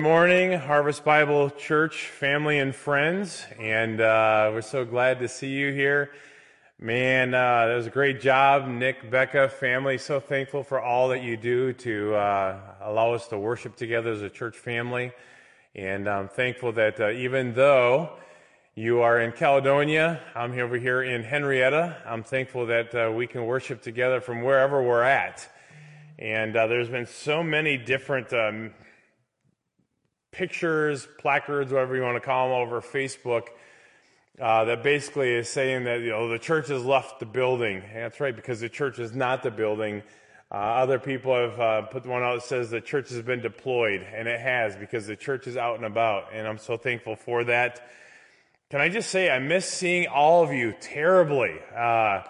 Good morning, Harvest Bible Church family and friends, and uh, we're so glad to see you here. Man, uh, that was a great job, Nick, Becca, family. So thankful for all that you do to uh, allow us to worship together as a church family, and I'm thankful that uh, even though you are in Caledonia, I'm over here in Henrietta. I'm thankful that uh, we can worship together from wherever we're at. And uh, there's been so many different um, pictures, placards, whatever you want to call them, over Facebook uh, that basically is saying that you know the church has left the building. And that's right, because the church is not the building. Uh, other people have uh, put one out that says the church has been deployed, and it has because the church is out and about, and I'm so thankful for that. Can I just say I miss seeing all of you terribly. Uh,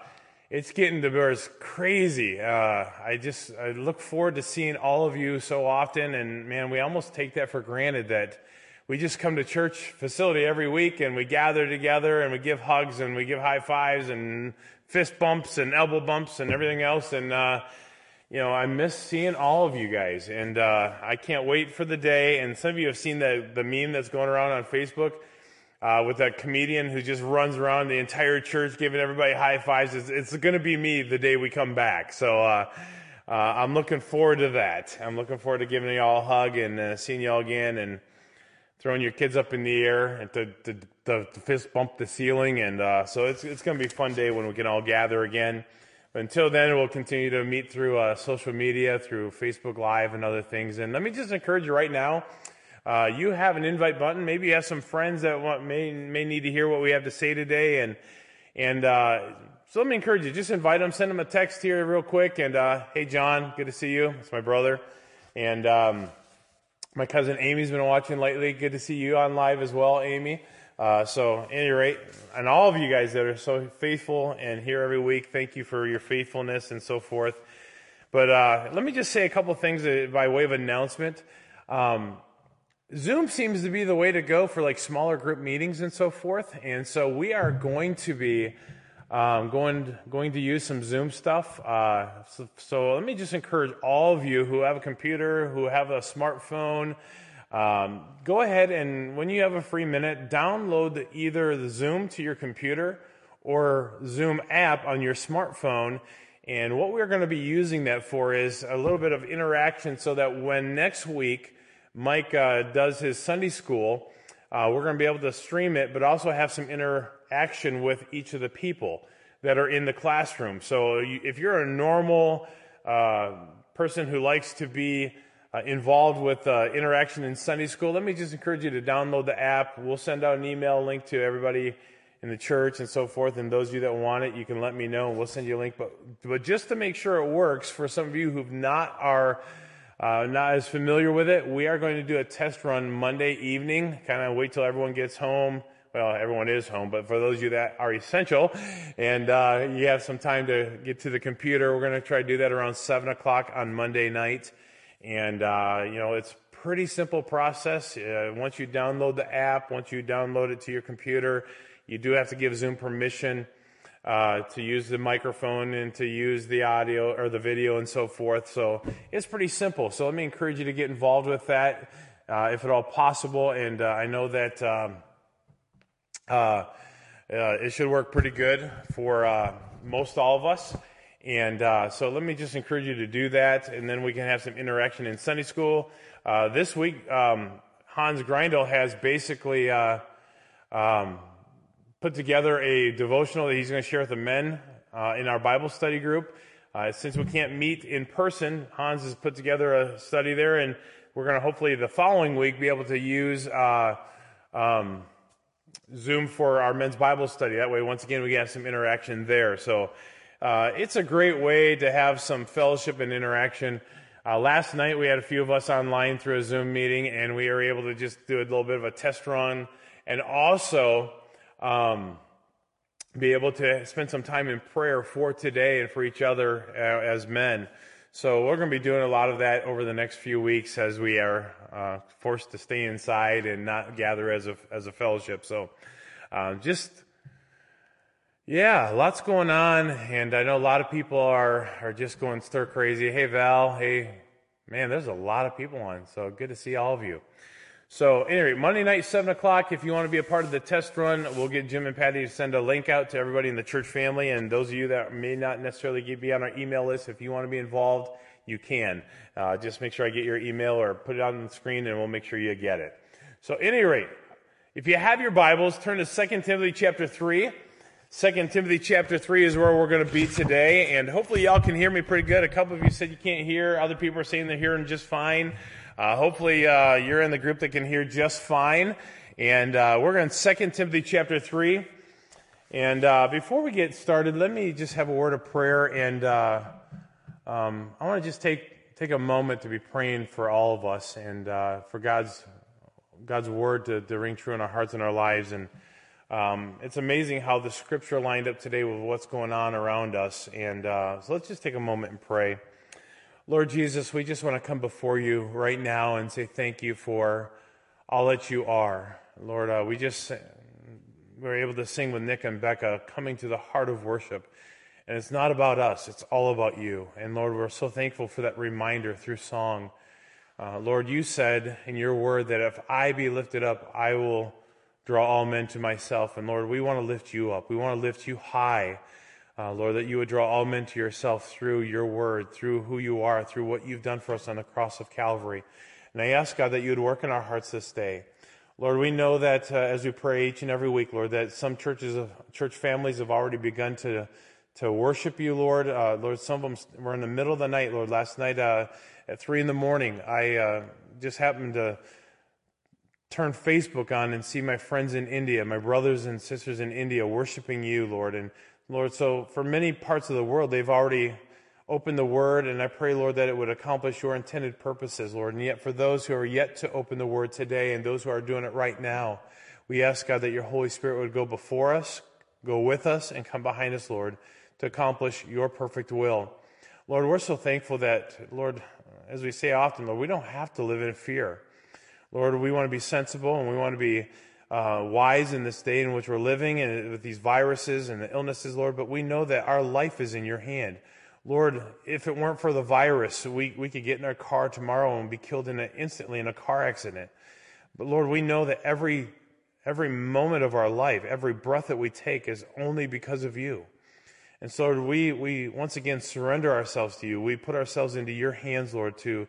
it's getting to be crazy. Uh, I just I look forward to seeing all of you so often, and man, we almost take that for granted that we just come to church facility every week and we gather together and we give hugs and we give high fives and fist bumps and elbow bumps and everything else. And uh, you know, I miss seeing all of you guys, and uh, I can't wait for the day. And some of you have seen the the meme that's going around on Facebook uh, with a comedian who just runs around the entire church giving everybody high fives. It's, it's going to be me the day we come back. So uh, uh, I'm looking forward to that. I'm looking forward to giving you all a hug and uh, seeing you all again and throwing your kids up in the air and to, to, to, to fist bump the ceiling. And uh, so it's, it's going to be a fun day when we can all gather again. But until then, we'll continue to meet through uh, social media, through Facebook Live and other things. And let me just encourage you right now uh, you have an invite button. Maybe you have some friends that want, may, may need to hear what we have to say today. And, and uh, so let me encourage you. Just invite them. Send them a text here real quick. And uh, hey, John, good to see you. It's my brother. And um, my cousin Amy's been watching lately. Good to see you on live as well, Amy. Uh, so, any rate, and all of you guys that are so faithful and here every week, thank you for your faithfulness and so forth. But uh, let me just say a couple things uh, by way of announcement. Um, Zoom seems to be the way to go for like smaller group meetings and so forth. And so we are going to be um, going going to use some Zoom stuff. Uh, so, so, let me just encourage all of you who have a computer, who have a smartphone, um, go ahead and when you have a free minute, download either the Zoom to your computer or Zoom app on your smartphone. And what we're going to be using that for is a little bit of interaction so that when next week Mike uh, does his Sunday school, uh, we're going to be able to stream it, but also have some interaction with each of the people that are in the classroom. So you, if you're a normal uh, person who likes to be uh, involved with uh, interaction in Sunday school, let me just encourage you to download the app. We'll send out an email link to everybody in the church and so forth. And those of you that want it, you can let me know and we'll send you a link. But, but just to make sure it works for some of you who've not are uh, not as familiar with it, we are going to do a test run Monday evening. Kind of wait till everyone gets home. Well, everyone is home, but for those of you that are essential and uh, you have some time to get to the computer, we're going to try to do that around 7 o'clock on Monday night. And, uh, you know, it's pretty simple process. Uh, once you download the app, once you download it to your computer, you do have to give Zoom permission uh, to use the microphone and to use the audio or the video and so forth. So it's pretty simple. So let me encourage you to get involved with that uh, if at all possible. And uh, I know that um, uh, uh, it should work pretty good for uh, most all of us. And so let me just encourage you to do that, and then we can have some interaction in Sunday school. this week, um, Hans Grindel has basically um, put together a devotional that he's going to share with the men uh, in our Bible study group. Uh, since we can't meet in person, Hans has put together a study there, and we're going to hopefully the following week be able to use uh, um, Zoom for our men's Bible study. That way, once again, we have some interaction there. So uh, it's a great way to have some fellowship and interaction. Uh, last night, we had a few of us online through a Zoom meeting, and we were able to just do a little bit of a test run and also um, be able to spend some time in prayer for today and for each other uh, as men. So we're going to be doing a lot of that over the next few weeks as we are uh, forced to stay inside and not gather as a as a fellowship. So uh, just yeah, lots going on, and I know a lot of people are are just going stir crazy. Hey Val, hey man, there's a lot of people on, so good to see all of you. So, anyway, Monday night, 7 o'clock, if you want to be a part of the test run, we'll get Jim and Patty to send a link out to everybody in the church family. And those of you that may not necessarily be on our email list, if you want to be involved, you can. Uh, just make sure I get your email or put it on the screen and we'll make sure you get it. So, at any rate, if you have your Bibles, turn to 2 Timothy chapter 3. 2 Timothy chapter 3 is where we're going to be today. And hopefully, y'all can hear me pretty good. A couple of you said you can't hear. Other people are saying they're hearing just fine. Uh, hopefully, uh, you're in the group that can hear just fine. And uh, we're in 2 Timothy chapter 3. And uh, before we get started, let me just have a word of prayer. And uh, um, I want to just take, take a moment to be praying for all of us and uh, for God's, God's word to, to ring true in our hearts and our lives. And um, it's amazing how the scripture lined up today with what's going on around us. And so let's just take a moment and pray. Lord Jesus, we just want to come before you right now and say thank you for all that you are. Lord, uh, we just we were able to sing with Nick and Becca, coming to the heart of worship. And it's not about us, it's all about you. And Lord, we're so thankful for that reminder through song. Uh, Lord, you said in your word that if I be lifted up, I will draw all men to myself. And Lord, we want to lift you up. We want to lift you high. Uh, Lord, that you would draw all men to yourself through your word, through who you are, through what you've done for us on the cross of Calvary. And I ask, God, that you would work in our hearts this day. Lord, we know that uh, as we pray each and every week, Lord, that some churches, church families have already begun to, to worship you, Lord. Uh, Lord, some of them were in the middle of the night, Lord. Last night uh, at 3 in the morning, I uh, just happened to turn Facebook on and see my friends in India, my brothers and sisters in India worshiping you, Lord. And Lord, so for many parts of the world, they've already opened the word, and I pray, Lord, that it would accomplish your intended purposes, Lord. And yet, for those who are yet to open the word today and those who are doing it right now, we ask, God, that your Holy Spirit would go before us, go with us, and come behind us, Lord, to accomplish your perfect will. Lord, we're so thankful that, Lord, as we say often, Lord, we don't have to live in fear. Lord, we want to be sensible and we want to be uh, wise in this day in which we're living and with these viruses and the illnesses, Lord, but we know that our life is in your hand. Lord, if it weren't for the virus, we, we could get in our car tomorrow and be killed in a, instantly in a car accident. But Lord, we know that every, every moment of our life, every breath that we take is only because of you. And so, Lord, we, we once again surrender ourselves to you. We put ourselves into your hands, Lord, to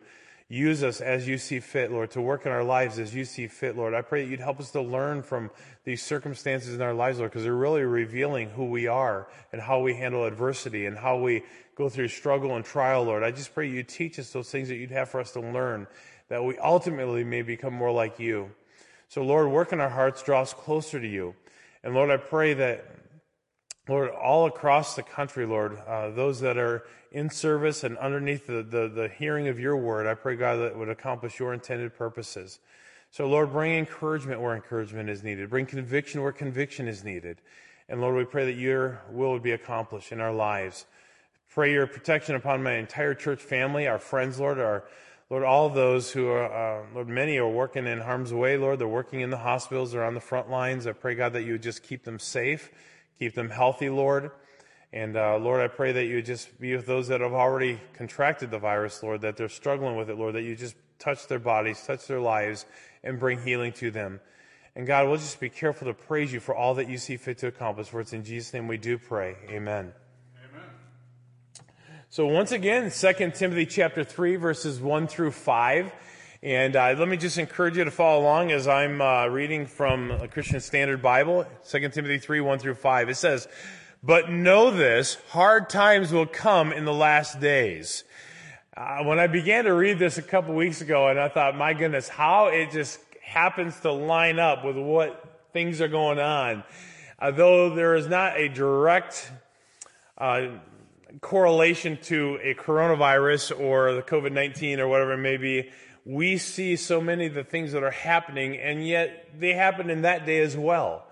Use us as you see fit, Lord, to work in our lives as you see fit, Lord. I pray that you'd help us to learn from these circumstances in our lives, Lord, because they're really revealing who we are and how we handle adversity and how we go through struggle and trial, Lord. I just pray you teach us those things that you'd have for us to learn, that we ultimately may become more like you. So, Lord, work in our hearts, draw us closer to you. And Lord, I pray that Lord, all across the country, Lord, uh, those that are in service and underneath the, the, the, hearing of your word, I pray, God, that it would accomplish your intended purposes. So, Lord, bring encouragement where encouragement is needed. Bring conviction where conviction is needed. And Lord, we pray that your will would be accomplished in our lives. Pray your protection upon my entire church family, our friends, Lord, our Lord, all those who are, uh, Lord, many are working in harm's way, Lord. They're working in the hospitals, they're on the front lines. I pray, God, that you would just keep them safe Keep them healthy, Lord. And uh, Lord, I pray that you just be with those that have already contracted the virus, Lord, that they're struggling with it, Lord, that you just touch their bodies, touch their lives, and bring healing to them. And God, we'll just be careful to praise you for all that you see fit to accomplish. For it's in Jesus' name we do pray. Amen. Amen. So once again, 2 Timothy chapter 3, verses 1 through 5. And uh, let me just encourage you to follow along as I'm uh, reading from a Christian Standard Bible, 2 Timothy 3 1 through 5. It says, But know this, hard times will come in the last days. Uh, when I began to read this a couple weeks ago, and I thought, my goodness, how it just happens to line up with what things are going on. Uh, though there is not a direct uh, correlation to a coronavirus or the COVID 19 or whatever it may be, we see so many of the things that are happening, and yet they happened in that day as well.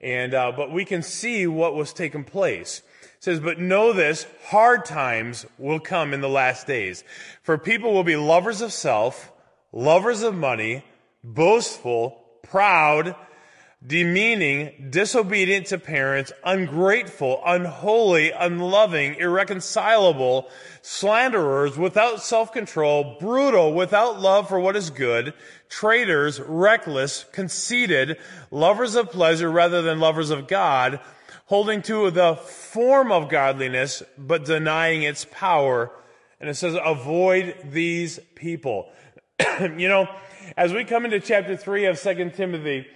And, uh, but we can see what was taking place. It says, but know this, hard times will come in the last days. For people will be lovers of self, lovers of money, boastful, proud, demeaning, disobedient to parents, ungrateful, unholy, unloving, irreconcilable, slanderers, without self-control, brutal, without love for what is good, traitors, reckless, conceited, lovers of pleasure rather than lovers of God, holding to the form of godliness, but denying its power. And it says, avoid these people. you know, as we come into chapter 3 of Second Timothy,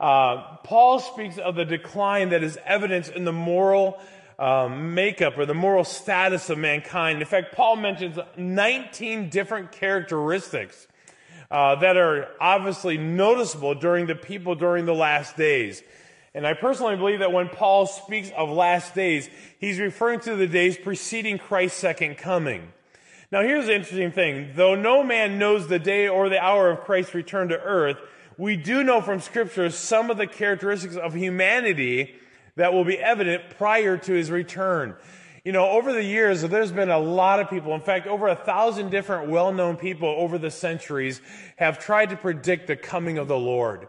uh, Paul speaks of the decline that is evident in the moral um, makeup or the moral status of mankind. In fact, Paul mentions 19 different characteristics uh, that are obviously noticeable during the people during the last days. And I personally believe that when Paul speaks of last days, he's referring to the days preceding Christ's second coming. Now here's the interesting thing. Though no man knows the day or the hour of Christ's return to earth, we do know from Scripture some of the characteristics of humanity that will be evident prior to his return. You know, over the years, there's been a lot of people, in fact, over a thousand different well known people over the centuries have tried to predict the coming of the Lord.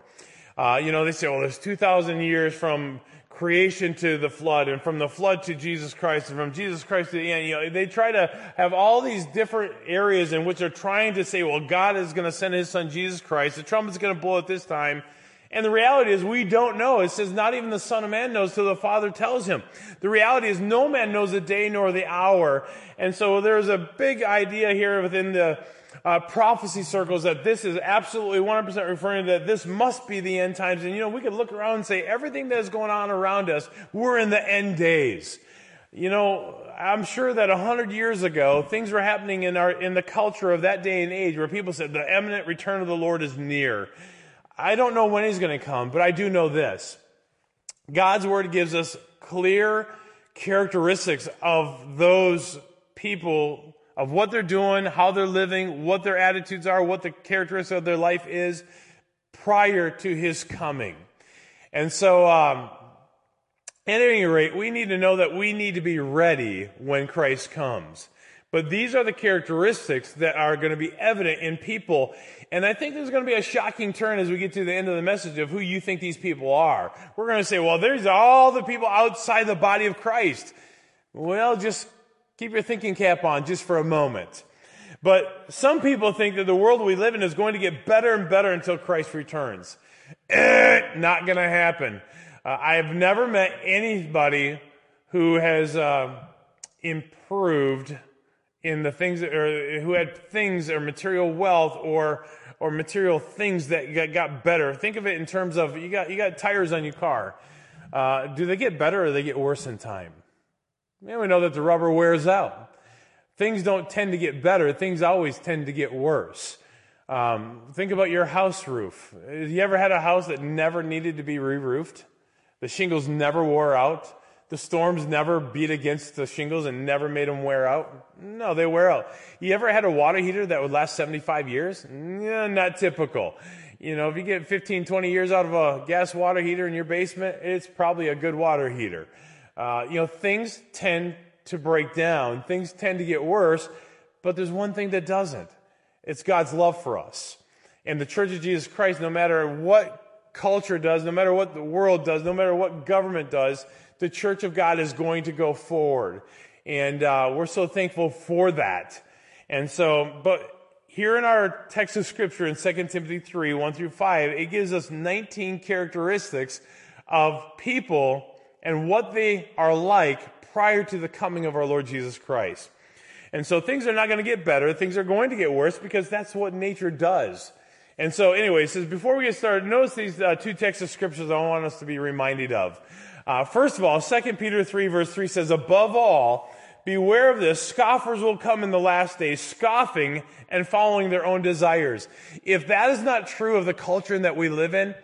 Uh, you know, they say, well, there's 2,000 years from creation to the flood and from the flood to Jesus Christ and from Jesus Christ to the end. You know, they try to have all these different areas in which they're trying to say, well, God is going to send his son Jesus Christ. The trumpet's going to blow at this time. And the reality is we don't know. It says not even the son of man knows till the father tells him. The reality is no man knows the day nor the hour. And so there's a big idea here within the uh, prophecy circles that this is absolutely 100% referring to that this must be the end times. And you know, we could look around and say everything that is going on around us, we're in the end days. You know, I'm sure that a hundred years ago, things were happening in our, in the culture of that day and age where people said the imminent return of the Lord is near. I don't know when he's going to come, but I do know this. God's word gives us clear characteristics of those people of what they're doing, how they're living, what their attitudes are, what the characteristics of their life is prior to his coming. And so, um, at any rate, we need to know that we need to be ready when Christ comes. But these are the characteristics that are going to be evident in people. And I think there's going to be a shocking turn as we get to the end of the message of who you think these people are. We're going to say, well, there's all the people outside the body of Christ. Well, just Keep your thinking cap on just for a moment. But some people think that the world we live in is going to get better and better until Christ returns. Eh, not going to happen. Uh, I have never met anybody who has uh, improved in the things that, or who had things or material wealth or or material things that got, better. Think of it in terms of you got you got tires on your car. Uh, do they get better or they get worse in time? And we know that the rubber wears out. Things don't tend to get better, things always tend to get worse. Um, think about your house roof. Have you ever had a house that never needed to be re roofed? The shingles never wore out. The storms never beat against the shingles and never made them wear out. No, they wear out. You ever had a water heater that would last 75 years? Yeah, not typical. You know, if you get 15, 20 years out of a gas water heater in your basement, it's probably a good water heater. Uh, you know, things tend to break down, things tend to get worse, but there's one thing that doesn't. It's God's love for us. And the Church of Jesus Christ, no matter what culture does, no matter what the world does, no matter what government does, the Church of God is going to go forward. And uh, we're so thankful for that. And so, but here in our text of Scripture in 2 Timothy 3 1 through 5, it gives us 19 characteristics of people and what they are like prior to the coming of our Lord Jesus Christ. And so things are not going to get better. Things are going to get worse because that's what nature does. And so, anyway, says before we get started, notice these uh, two texts of scriptures I want us to be reminded of. Uh, first of all, 2 Peter 3 verse 3 says, above all, beware of this. Scoffers will come in the last days, scoffing and following their own desires. If that is not true of the culture that we live in,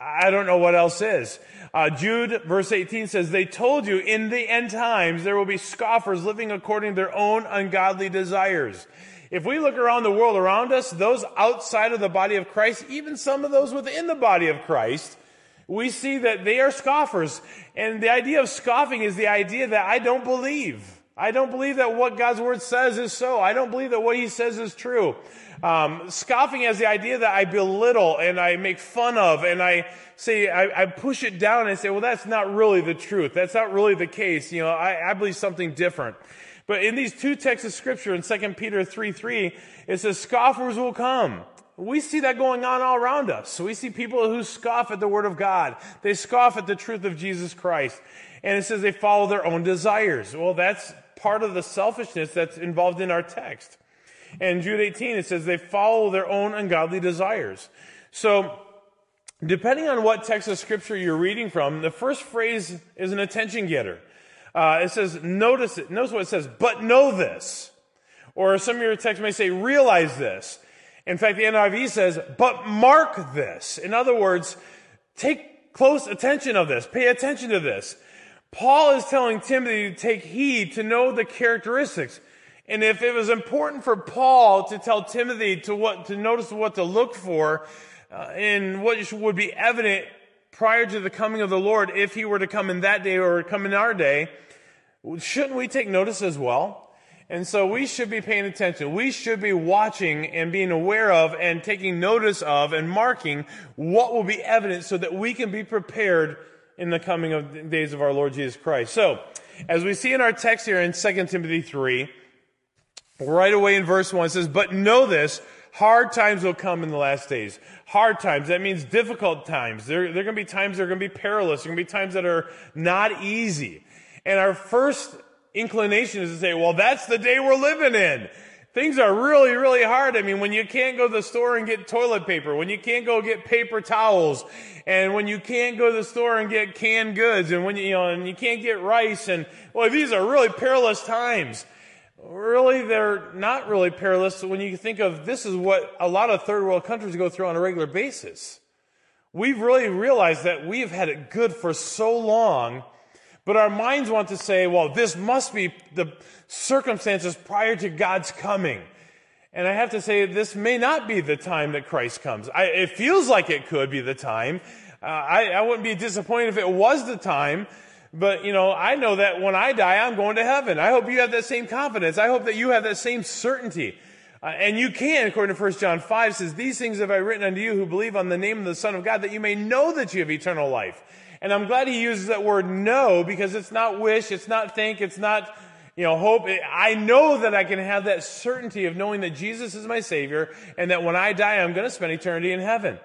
I don't know what else is. Uh, Jude, verse 18 says, They told you in the end times there will be scoffers living according to their own ungodly desires. If we look around the world around us, those outside of the body of Christ, even some of those within the body of Christ, we see that they are scoffers. And the idea of scoffing is the idea that I don't believe. I don't believe that what God's word says is so. I don't believe that what he says is true. Um, scoffing has the idea that I belittle and I make fun of and I say, I, I, push it down and say, well, that's not really the truth. That's not really the case. You know, I, I believe something different. But in these two texts of scripture in 2 Peter 3 3, it says, scoffers will come. We see that going on all around us. We see people who scoff at the Word of God. They scoff at the truth of Jesus Christ. And it says they follow their own desires. Well, that's part of the selfishness that's involved in our text. And Jude 18, it says they follow their own ungodly desires. So, depending on what text of scripture you're reading from, the first phrase is an attention getter. Uh, it says, notice it. Notice what it says, but know this. Or some of your texts may say, realize this. In fact, the NIV says, but mark this. In other words, take close attention of this. Pay attention to this. Paul is telling Timothy to take heed, to know the characteristics. And if it was important for Paul to tell Timothy to what, to notice what to look for, uh, and what would be evident prior to the coming of the Lord, if he were to come in that day or come in our day, shouldn't we take notice as well? And so we should be paying attention. We should be watching and being aware of and taking notice of and marking what will be evident so that we can be prepared in the coming of days of our Lord Jesus Christ. So, as we see in our text here in 2 Timothy 3, right away in verse 1 it says, But know this, hard times will come in the last days. Hard times, that means difficult times. There, there are going to be times that are going to be perilous. There are going to be times that are not easy. And our first inclination is to say, well, that's the day we're living in. Things are really, really hard. I mean, when you can't go to the store and get toilet paper, when you can't go get paper towels, and when you can't go to the store and get canned goods, and when you, you know, and you can't get rice, and well, these are really perilous times. Really, they're not really perilous when you think of this is what a lot of third world countries go through on a regular basis. We've really realized that we've had it good for so long but our minds want to say, well, this must be the circumstances prior to God's coming. And I have to say, this may not be the time that Christ comes. I, it feels like it could be the time. Uh, I, I wouldn't be disappointed if it was the time. But, you know, I know that when I die, I'm going to heaven. I hope you have that same confidence. I hope that you have that same certainty. Uh, and you can, according to 1 John 5, says, These things have I written unto you who believe on the name of the Son of God, that you may know that you have eternal life. And I'm glad he uses that word know because it's not wish, it's not think, it's not, you know, hope. I know that I can have that certainty of knowing that Jesus is my Savior and that when I die, I'm going to spend eternity in heaven.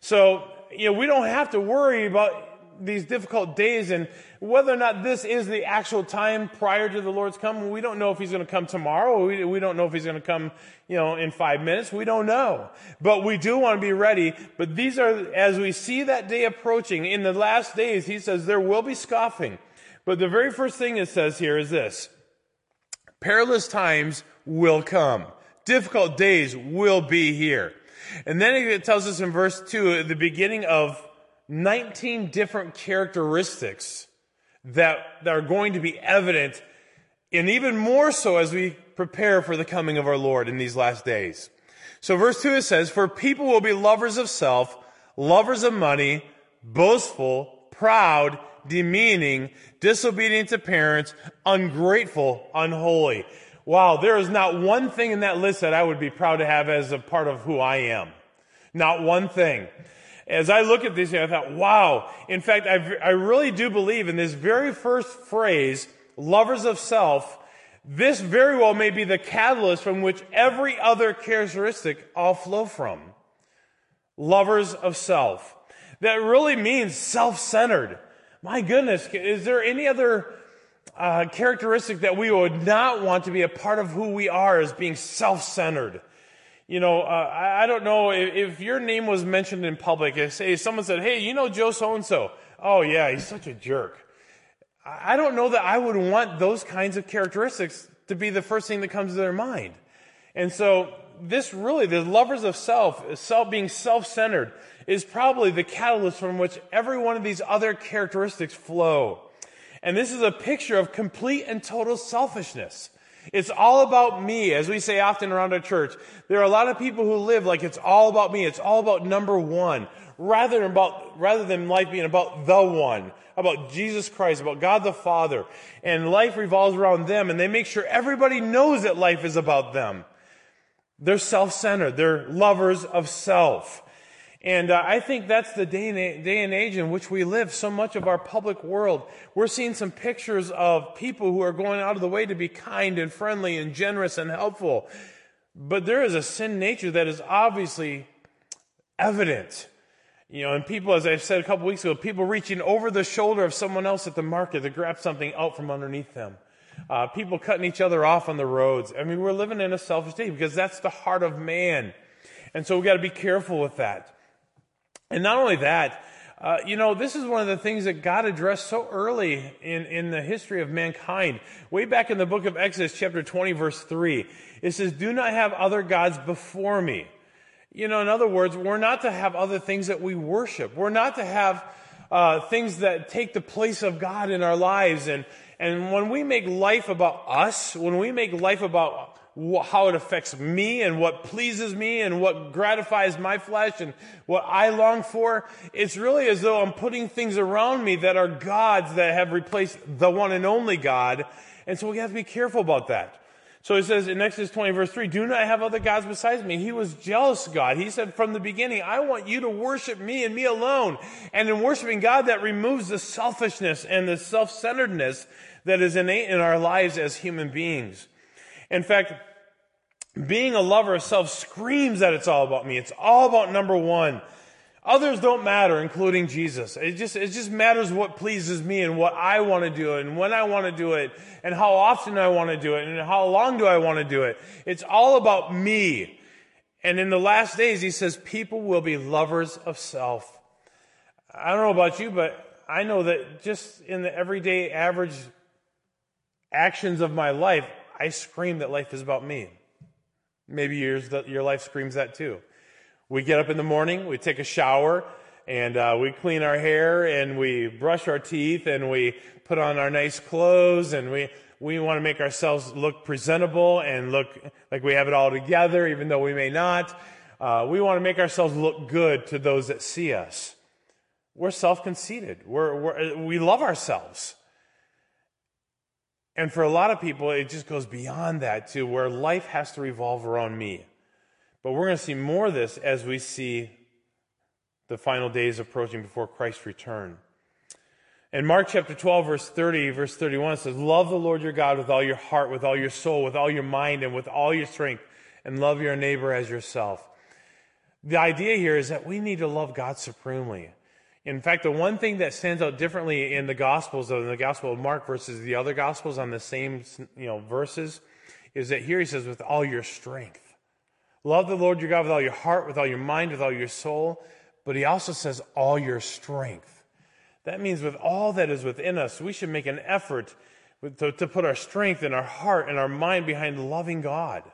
So, you know, we don't have to worry about these difficult days and whether or not this is the actual time prior to the Lord's coming, we don't know if he's going to come tomorrow. We, we don't know if he's going to come, you know, in five minutes. We don't know. But we do want to be ready. But these are, as we see that day approaching, in the last days, he says there will be scoffing. But the very first thing it says here is this. Perilous times will come. Difficult days will be here. And then it tells us in verse 2, at the beginning of 19 different characteristics that, that are going to be evident, and even more so as we prepare for the coming of our Lord in these last days. So verse 2 it says, For people will be lovers of self, lovers of money, boastful, proud, demeaning, disobedient to parents, ungrateful, unholy. Wow, there is not one thing in that list that I would be proud to have as a part of who I am. Not one thing. As I look at this, I thought, wow. In fact, I, I really do believe in this very first phrase, lovers of self, this very well may be the catalyst from which every other characteristic all flow from. Lovers of self. That really means self-centered. My goodness, is there any other uh, characteristic that we would not want to be a part of who we are as being self-centered? you know, uh, I, I, don't know if, if, your name was mentioned in public. If say someone said, "Hey, you know Joe so and so," oh yeah, he's such a jerk. I, I don't know that I would want those kinds of characteristics to be the first thing that comes to their mind. And so, this really, the lovers of self, self being self-centered, is probably the catalyst from which every one of these other characteristics flow. And this is a picture of complete and total selfishness. It's all about me, as we say often around our church. There are a lot of people who live like it's all about me. It's all about number one, rather than about, rather than life being about the one, about Jesus Christ, about God the Father. And life revolves around them, and they make sure everybody knows that life is about them. They're self-centered. They're lovers of self. And uh, I think that's the day and, day and age in which we live. So much of our public world, we're seeing some pictures of people who are going out of the way to be kind and friendly and generous and helpful. But there is a sin nature that is obviously evident. You know, and people, as I said a couple weeks ago, people reaching over the shoulder of someone else at the market to grab something out from underneath them. Uh, people cutting each other off on the roads. I mean, we're living in a selfish day because that's the heart of man. And so we've got to be careful with that. And not only that, uh, you know, this is one of the things that God addressed so early in, in the history of mankind. Way back in the book of Exodus, chapter 20, verse 3, it says, Do not have other gods before me. You know, in other words, we're not to have other things that we worship. We're not to have uh, things that take the place of God in our lives. And, and when we make life about us, when we make life about how it affects me and what pleases me and what gratifies my flesh and what I long for. It's really as though I'm putting things around me that are gods that have replaced the one and only God. And so we have to be careful about that. So he says in Exodus 20 verse 3, do not have other gods besides me. He was jealous God. He said from the beginning, I want you to worship me and me alone. And in worshiping God, that removes the selfishness and the self-centeredness that is innate in our lives as human beings. In fact, being a lover of self screams that it's all about me. It's all about number one. Others don't matter, including Jesus. It just, it just matters what pleases me and what I want to do and when I want to do it and how often I want to do it and how long do I want to do it. It's all about me. And in the last days, he says, people will be lovers of self. I don't know about you, but I know that just in the everyday average actions of my life, I scream that life is about me. Maybe yours, your life screams that too. We get up in the morning, we take a shower, and uh, we clean our hair, and we brush our teeth, and we put on our nice clothes, and we we want to make ourselves look presentable and look like we have it all together, even though we may not. Uh, we want to make ourselves look good to those that see us. We're self-conceited. We're, we're, we love ourselves. And for a lot of people, it just goes beyond that to where life has to revolve around me. But we're going to see more of this as we see the final days approaching before Christ's return. In Mark chapter 12, verse 30, verse 31, it says, Love the Lord your God with all your heart, with all your soul, with all your mind, and with all your strength, and love your neighbor as yourself. The idea here is that we need to love God supremely. In fact, the one thing that stands out differently in the Gospels, in the Gospel of Mark versus the other Gospels on the same you know, verses, is that here he says, with all your strength. Love the Lord your God with all your heart, with all your mind, with all your soul. But he also says, all your strength. That means with all that is within us, we should make an effort to, to put our strength and our heart and our mind behind loving God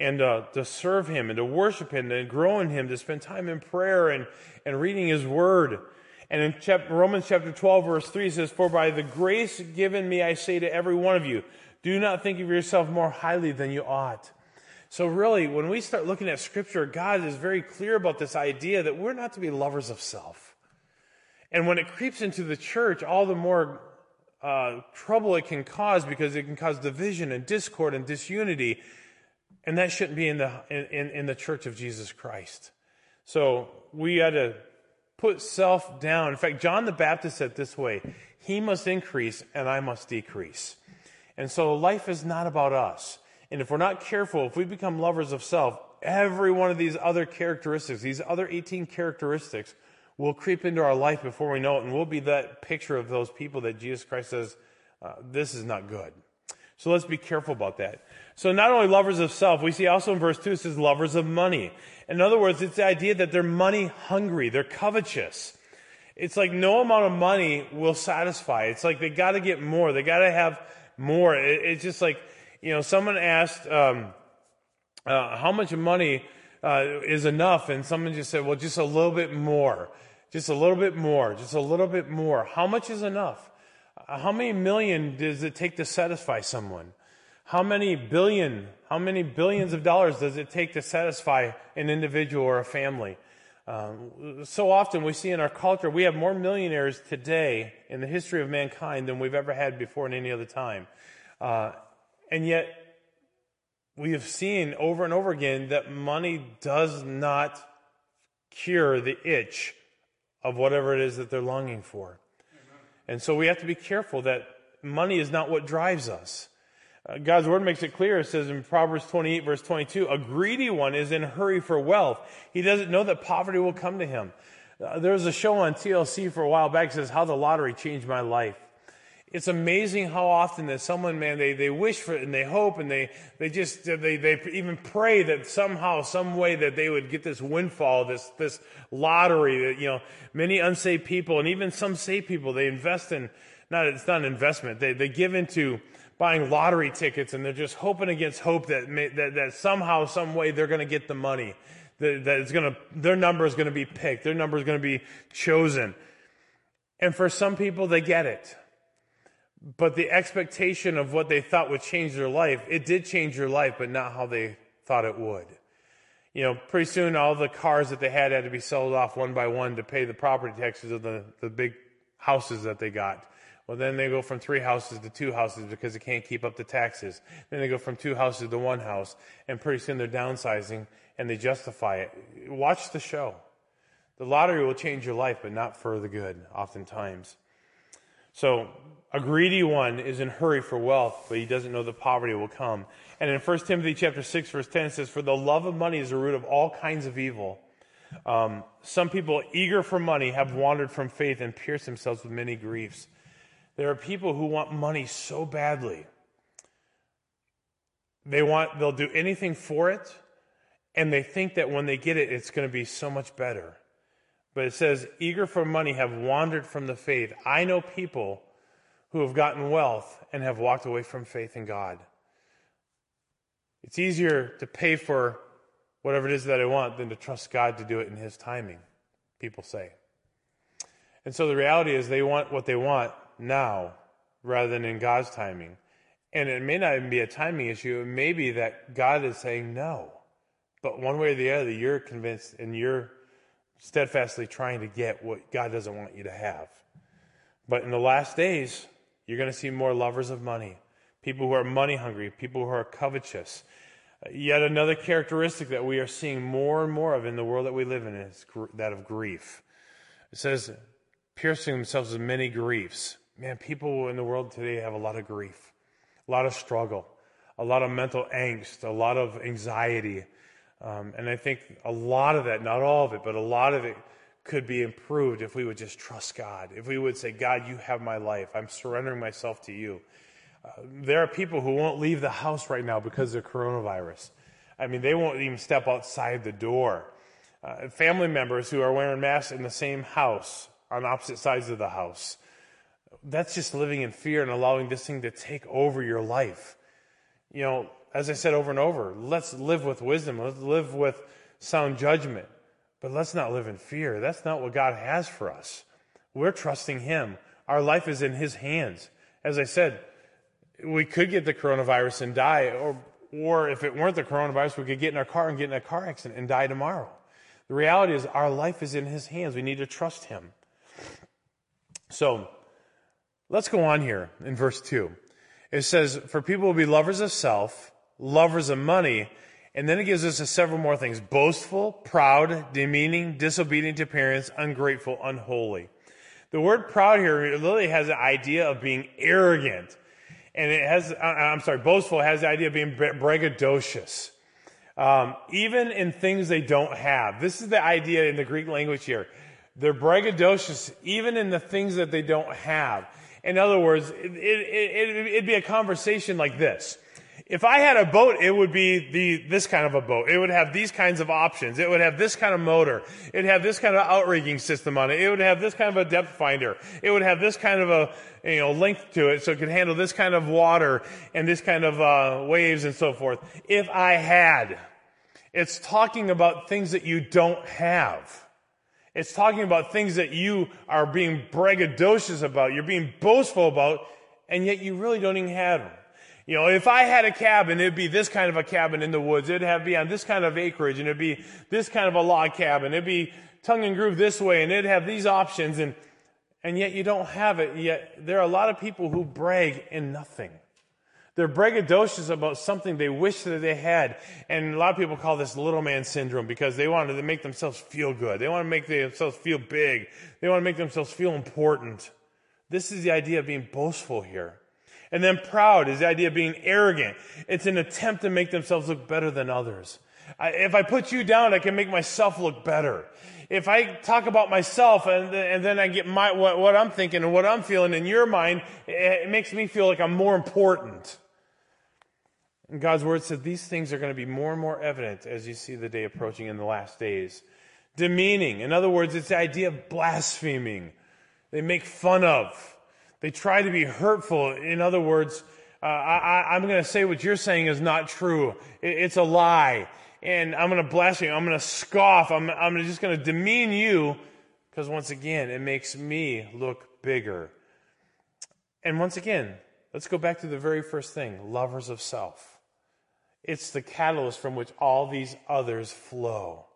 and uh, to serve Him and to worship Him and grow in Him, to spend time in prayer and, and reading His Word. And in chapter, Romans chapter 12, verse 3 it says, For by the grace given me, I say to every one of you, do not think of yourself more highly than you ought. So, really, when we start looking at Scripture, God is very clear about this idea that we're not to be lovers of self. And when it creeps into the church, all the more uh, trouble it can cause because it can cause division and discord and disunity and that shouldn't be in the, in, in the church of Jesus Christ. So we got to put self down. In fact, John the Baptist said this way He must increase and I must decrease. And so life is not about us. And if we're not careful, if we become lovers of self, every one of these other characteristics, these other 18 characteristics, will creep into our life before we know it. And we'll be that picture of those people that Jesus Christ says, uh, this is not good. So let's be careful about that. So not only lovers of self, we see also in verse 2 it says lovers of money. In other words, it's the idea that they're money hungry, they're covetous. It's like no amount of money will satisfy. It's like they got to get more, they got to have more. It, it's just like, you know, someone asked, um, uh, how much money uh, is enough? And someone just said, well, just a little bit more. Just a little bit more. Just a little bit more. How much is enough? How many million does it take to satisfy someone? How many billion, how many billions of dollars does it take to satisfy an individual or a family? Um, so often we see in our culture, we have more millionaires today in the history of mankind than we've ever had before in any other time. Uh, and yet, we have seen over and over again that money does not cure the itch of whatever it is that they're longing for. And so we have to be careful that money is not what drives us. Uh, God's word makes it clear. It says in Proverbs 28 verse 22, a greedy one is in hurry for wealth. He doesn't know that poverty will come to him. Uh, there was a show on TLC for a while back that says how the lottery changed my life it's amazing how often that someone, man, they, they wish for it and they hope and they, they just, they, they even pray that somehow, some way that they would get this windfall, this, this lottery that, you know, many unsaved people and even some saved people, they invest in, not, it's not an investment. They, they give into buying lottery tickets and they're just hoping against hope that, may, that, that somehow, some way they're going to get the money. That, that it's going to, their number is going to be picked. Their number is going to be chosen. And for some people, they get it but the expectation of what they thought would change their life, it did change their life, but not how they thought it would. You know, pretty soon all the cars that they had had to be sold off one by one to pay the property taxes of the, the big houses that they got. Well, then they go from three houses to two houses because they can't keep up the taxes. Then they go from two houses to one house, and pretty soon they're downsizing and they justify it. Watch the show. The lottery will change your life, but not for the good, oftentimes. So a greedy one is in hurry for wealth, but he doesn't know that poverty will come. And in 1 Timothy chapter 6, verse 10, it says, For the love of money is the root of all kinds of evil. Um, some people eager for money have wandered from faith and pierced themselves with many griefs. There are people who want money so badly. They want, they'll do anything for it, and they think that when they get it, it's going to be so much better. But it says, eager for money have wandered from the faith. I know people who have gotten wealth and have walked away from faith in God. It's easier to pay for whatever it is that I want than to trust God to do it in His timing, people say. And so the reality is they want what they want now rather than in God's timing. And it may not even be a timing issue. It may be that God is saying no. But one way or the other, you're convinced and you're steadfastly trying to get what God doesn't want you to have. But in the last days, you're going to see more lovers of money, people who are money hungry, people who are covetous. Yet another characteristic that we are seeing more and more of in the world that we live in is that of grief. It says, piercing themselves with many griefs. Man, people in the world today have a lot of grief, a lot of struggle, a lot of mental angst, a lot of anxiety. Um, and I think a lot of that, not all of it, but a lot of it could be improved if we would just trust God. If we would say, God, you have my life. I'm surrendering myself to you. Uh, there are people who won't leave the house right now because of coronavirus. I mean, they won't even step outside the door. Uh, family members who are wearing masks in the same house, on opposite sides of the house. That's just living in fear and allowing this thing to take over your life. You know, as I said over and over, let's live with wisdom. Let's live with sound judgment. But let's not live in fear. That's not what God has for us. We're trusting Him. Our life is in His hands. As I said, we could get the coronavirus and die, or, or if it weren't the coronavirus, we could get in our car and get in a car accident and die tomorrow. The reality is, our life is in His hands. We need to trust Him. So, let's go on here in verse 2. It says, For people will be lovers of self, lovers of money, and then it gives us several more things boastful, proud, demeaning, disobedient to parents, ungrateful, unholy. The word proud here literally has the idea of being arrogant. And it has, uh, I'm sorry, boastful has the idea of being braggadocious. Um, even in things they don't have. This is the idea in the Greek language here. They're braggadocious even in the things that they don't have. In other words, it, it, it, it'd be a conversation like this. If I had a boat, it would be the, this kind of a boat. It would have these kinds of options. It would have this kind of motor. It would have this kind of outrigging system on it. It would have this kind of a depth finder. It would have this kind of a, you know, length to it so it could handle this kind of water and this kind of, uh, waves and so forth. If I had, it's talking about things that you don't have. It's talking about things that you are being braggadocious about, you're being boastful about, and yet you really don't even have them. You know, if I had a cabin, it'd be this kind of a cabin in the woods. It'd have be on this kind of acreage and it'd be this kind of a log cabin. It'd be tongue and groove this way and it'd have these options and, and yet you don't have it. Yet there are a lot of people who brag in nothing. They're braggadocious about something they wish that they had. And a lot of people call this little man syndrome because they want to make themselves feel good. They want to make themselves feel big. They want to make themselves feel important. This is the idea of being boastful here. And then proud is the idea of being arrogant. It's an attempt to make themselves look better than others. I, if I put you down, I can make myself look better. If I talk about myself and, and then I get my, what, what I'm thinking and what I'm feeling in your mind, it, it makes me feel like I'm more important. And God's word said these things are going to be more and more evident as you see the day approaching in the last days. Demeaning. In other words, it's the idea of blaspheming. They make fun of. They try to be hurtful. In other words, uh, I, am going to say what you're saying is not true. It, it's a lie. And I'm going to blaspheme. I'm going to scoff. I'm, I'm just going to demean you because once again, it makes me look bigger. And once again, let's go back to the very first thing lovers of self. It's the catalyst from which all these others flow.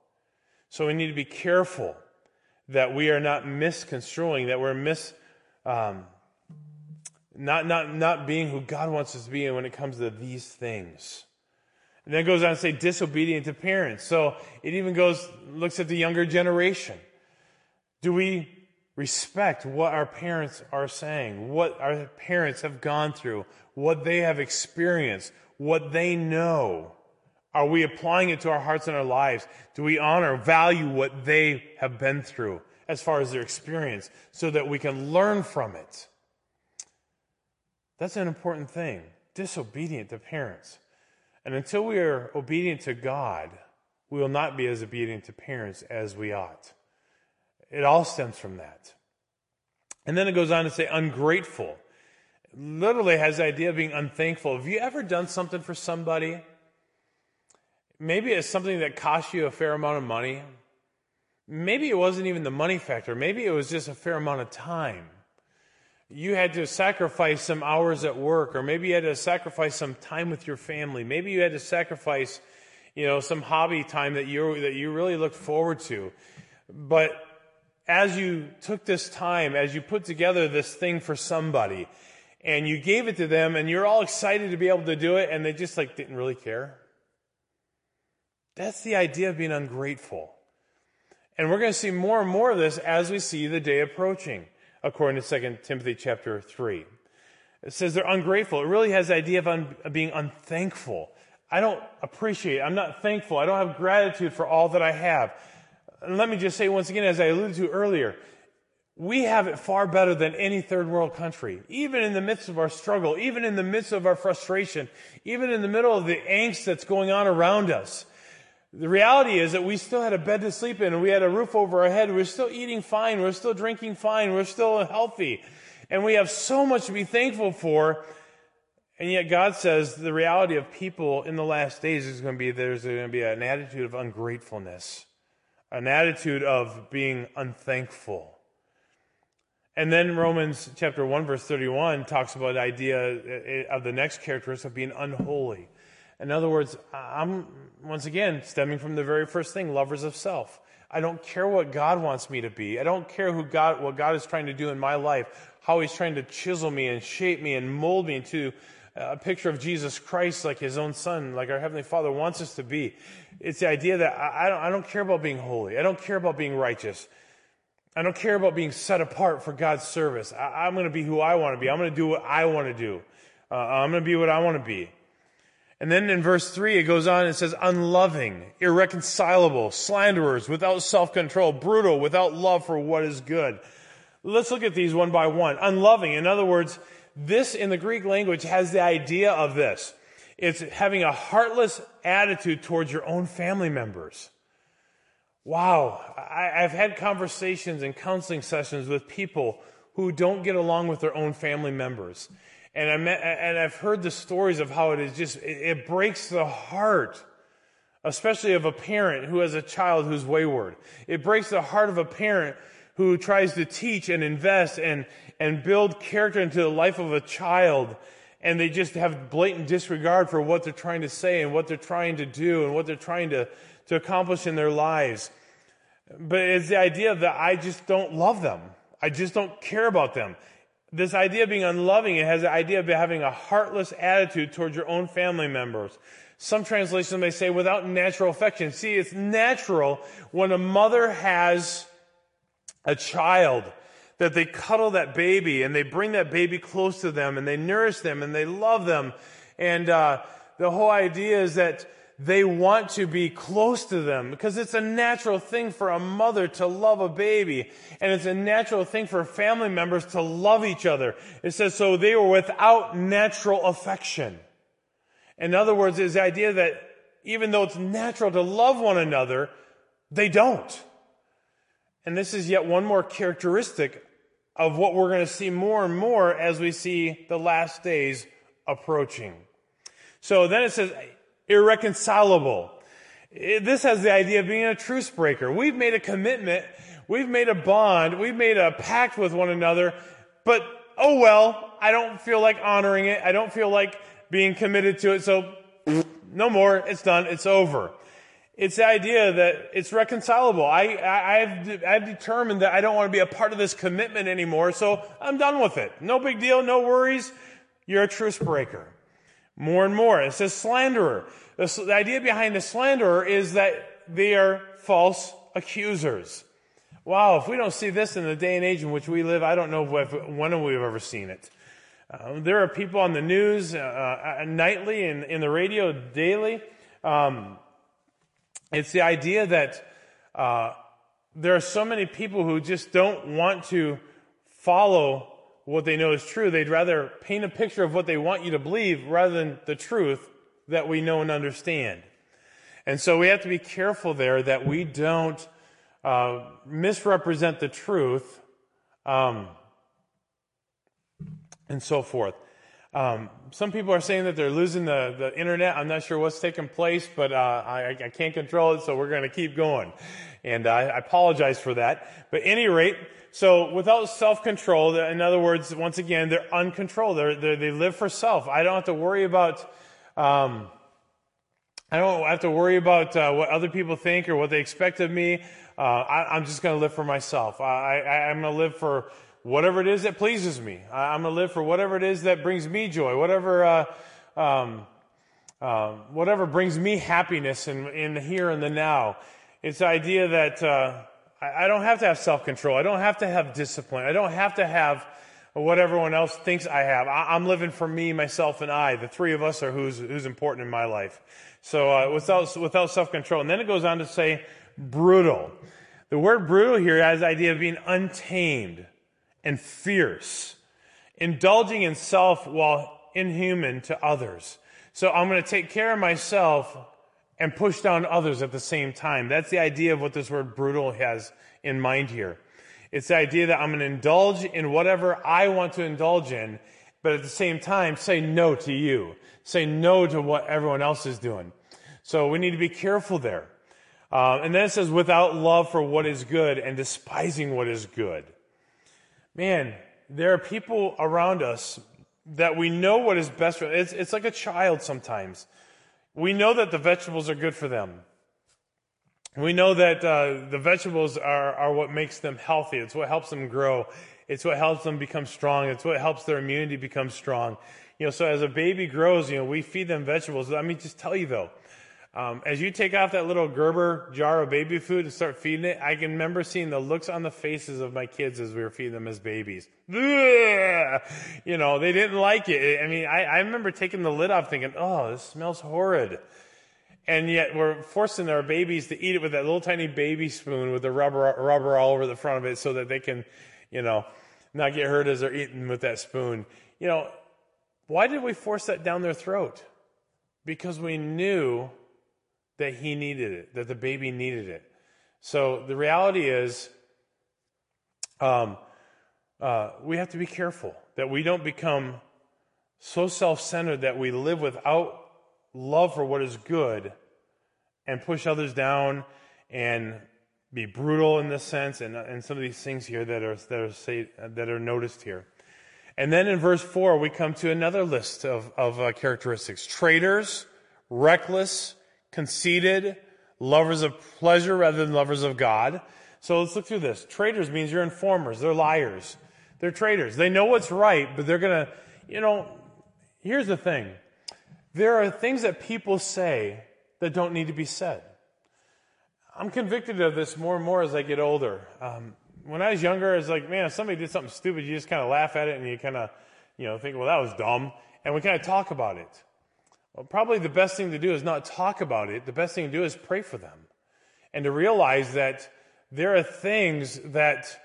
So we need to be careful that we are not misconstruing, that we're mis, um, not, not, not being who God wants us to be when it comes to these things. And then goes on to say disobedient to parents. So it even goes, looks at the younger generation. Do we respect what our parents are saying, what our parents have gone through, what they have experienced, what they know? Are we applying it to our hearts and our lives? Do we honor, value what they have been through as far as their experience so that we can learn from it? That's an important thing. Disobedient to parents. And until we are obedient to God, we will not be as obedient to parents as we ought. It all stems from that. And then it goes on to say ungrateful. literally has the idea of being unthankful. Have you ever done something for somebody? Maybe it's something that cost you a fair amount of money. Maybe it wasn't even the money factor. Maybe it was just a fair amount of time you had to sacrifice some hours at work, or maybe you had to sacrifice some time with your family. Maybe you had to sacrifice, you know, some hobby time that you that you really looked forward to. But as you took this time, as you put together this thing for somebody, and you gave it to them, and you're all excited to be able to do it, and they just like didn't really care. That's the idea of being ungrateful. And we're going to see more and more of this as we see the day approaching according to 2 Timothy chapter 3. It says they're ungrateful. It really has the idea of, un, being unthankful. I don't appreciate, I'm not thankful. I don't have gratitude for all that I have. And let me just say once again, as I alluded to earlier, we have it far better than any third world country. Even in the midst of our struggle, even in the midst of our frustration, even in the middle of the angst that's going on around us, the reality is that we still had a bed to sleep in and we had a roof over our head. We're still eating fine. We're still drinking fine. We're still healthy. And we have so much to be thankful for. And yet God says the reality of people in the last days is going to be there's going to be an attitude of ungratefulness, an attitude of being unthankful. And then Romans chapter 1 verse 31 talks about the idea eh, eh, of the next characteristic of being unholy. In other words, I'm, once again, stemming from the very first thing, lovers of self. I don't care what God wants me to be. I don't care who God, what God is trying to do in my life, how He's trying to chisel me and shape me and mold me into a picture of Jesus Christ like His own Son, like our Heavenly Father wants us to be. It's the idea that I, don't, I don't care about being holy. I don't care about being righteous. I don't care about being set apart for God's service. I, am going to be who I want to be. I'm going to do what I want to do. Uh, I'm going to be what I want to be. And then in verse 3, it goes on and says, unloving, irreconcilable, slanderers, without self-control, brutal, without love for what is good. Let's look at these one by one. Unloving, in other words, this in the Greek language has the idea of this. It's having a heartless attitude towards your own family members. Wow. I, have had conversations and counseling sessions with people who don't get along with their own family members. And, I met, and I've heard the stories of how it is just, it, breaks the heart, especially of a parent who has a child who's wayward. It breaks the heart of a parent who tries to teach and invest and, and build character into the life of a child. and they just have blatant disregard for what they're trying to say and what they're trying to do and what they're trying to, to accomplish in their lives. But it's the idea that I just don't love them. I just don't care about them. This idea of being unloving, it has the idea of having a heartless attitude towards your own family members. Some translations may say without natural affection. See, it's natural when a mother has a child that they cuddle that baby and they bring that baby close to them and they nourish them and they love them. And uh, the whole idea is that they want to be close to them because it's a natural thing for a mother to love a baby. And it's a natural thing for family members to love each other. It says, so they were without natural affection. In other words, is the idea that even though it's natural to love one another, they don't. And this is yet one more characteristic of what we're going to see more and more as we see the last days approaching. So then it says, irreconcilable. This has the idea of being a truce breaker. We've made a commitment, we've made a bond, we've made a pact with one another, but oh well, I don't feel like honoring it. I don't feel like being committed to it. So no more. It's done. It's over. It's the idea that it's reconcilable. I, I, have I've determined that I don't want to be a part of this commitment anymore, so I'm done with it. No big deal, no worries. You're a truce breaker. More and more. It says slanderer. The, idea behind the slanderer is that they are false accusers. Wow, if we don't see this in the day and age in which we live, I don't know if, when we've ever seen it. Uh, there are people on the news uh, uh, nightly and in the radio daily um, it's the idea that uh, there are so many people who just don't want to follow what they know is true. They'd rather paint a picture of what they want you to believe rather than the truth that we know and understand. And so we have to be careful there that we don't uh, misrepresent the truth um, and so forth. Um, some people are saying that they're losing the, the internet. I'm not sure what's taking place, but uh, I, I, can't control it, so we're going to keep going. And I, apologize for that. But any rate, so without self-control, in other words, once again, they're uncontrolled. They're, they're, they live for self. I don't have to worry about. Um, I don't have to worry about uh, what other people think or what they expect of me. Uh, I, am just going to live for myself. I I, am going to live for whatever it is that pleases me. I, am going to live for whatever it is that brings me joy, whatever, uh, um, uh, whatever brings me happiness in, in the here and the now. It's the idea that uh, I, I, don't have to have self control. I don't have to have discipline. I don't have to have what everyone else thinks I have. I, am living for me, myself, and I. The three of us are who's, who's important in my life. So uh, without, without self control. And then it goes on to say brutal. The word brutal here has the idea of being untamed and fierce, indulging in self while inhuman to others. So I'm going to take care of myself and push down others at the same time. That's the idea of what this word brutal has in mind here. It's the idea that I'm going to indulge in whatever I want to indulge in, but at the same time, say no to you. Say no to what everyone else is doing. So we need to be careful there. Uh, and then it says, without love for what is good and despising what is good man, there are people around us that we know what is best for. It's, it's like a child sometimes. We know that the vegetables are good for them. We know that uh, the vegetables are, are what makes them healthy. It's what helps them grow. It's what helps them become strong. It's what helps their immunity become strong. You know, so as a baby grows, you know, we feed them vegetables. Let me just tell you though, um, as you take off that little Gerber jar of baby food and start feeding it, I can remember seeing the looks on the faces of my kids as we were feeding them as babies. Ugh! You know, they didn't like it. I mean, I, I remember taking the lid off thinking, oh, this smells horrid. And yet we're forcing our babies to eat it with that little tiny baby spoon with the rubber, rubber all over the front of it so that they can, you know, not get hurt as they're eating with that spoon. You know, why did we force that down their throat? Because we knew that he needed it, that the baby needed it. So the reality is, um, uh, we have to be careful that we don't become so self centered that we live without love for what is good and push others down and be brutal in this sense and, and some of these things here that are, that are, say, that are noticed here. And then in verse 4, we come to another list of, of uh, characteristics traitors, reckless, conceited, lovers of pleasure rather than lovers of God. So let's look through this. Traitors means you're informers, they're liars, they're traitors. They know what's right, but they're going to, you know, here's the thing there are things that people say that don't need to be said. I'm convicted of this more and more as I get older. Um, when I was younger, it's like, man, if somebody did something stupid, you just kind of laugh at it and you kind of, you know, think, well, that was dumb. And we kind of talk about it. Well, probably the best thing to do is not talk about it. The best thing to do is pray for them and to realize that there are things that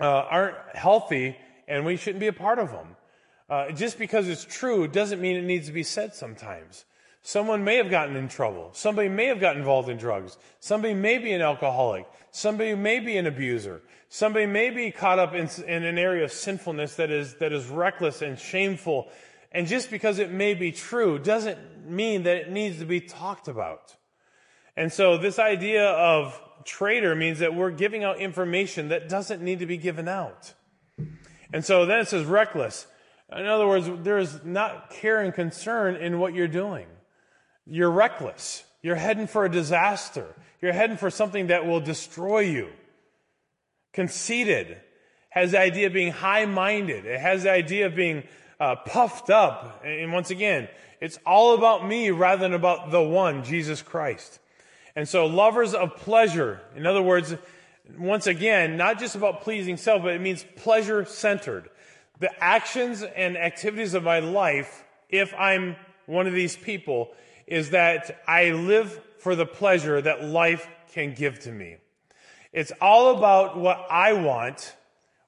uh, aren't healthy and we shouldn't be a part of them. Uh, just because it's true doesn't mean it needs to be said sometimes. Someone may have gotten in trouble. Somebody may have gotten involved in drugs. Somebody may be an alcoholic. Somebody may be an abuser. Somebody may be caught up in, in an area of sinfulness that is, that is reckless and shameful. And just because it may be true doesn't mean that it needs to be talked about. And so this idea of traitor means that we're giving out information that doesn't need to be given out. And so then it says reckless. In other words, there is not care and concern in what you're doing. You're reckless. You're heading for a disaster. You're heading for something that will destroy you. Conceited has the idea of being high minded. It has the idea of being uh, puffed up. And once again, it's all about me rather than about the one, Jesus Christ. And so, lovers of pleasure, in other words, once again, not just about pleasing self, but it means pleasure centered. The actions and activities of my life, if I'm one of these people, is that I live for the pleasure that life can give to me. It's all about what I want,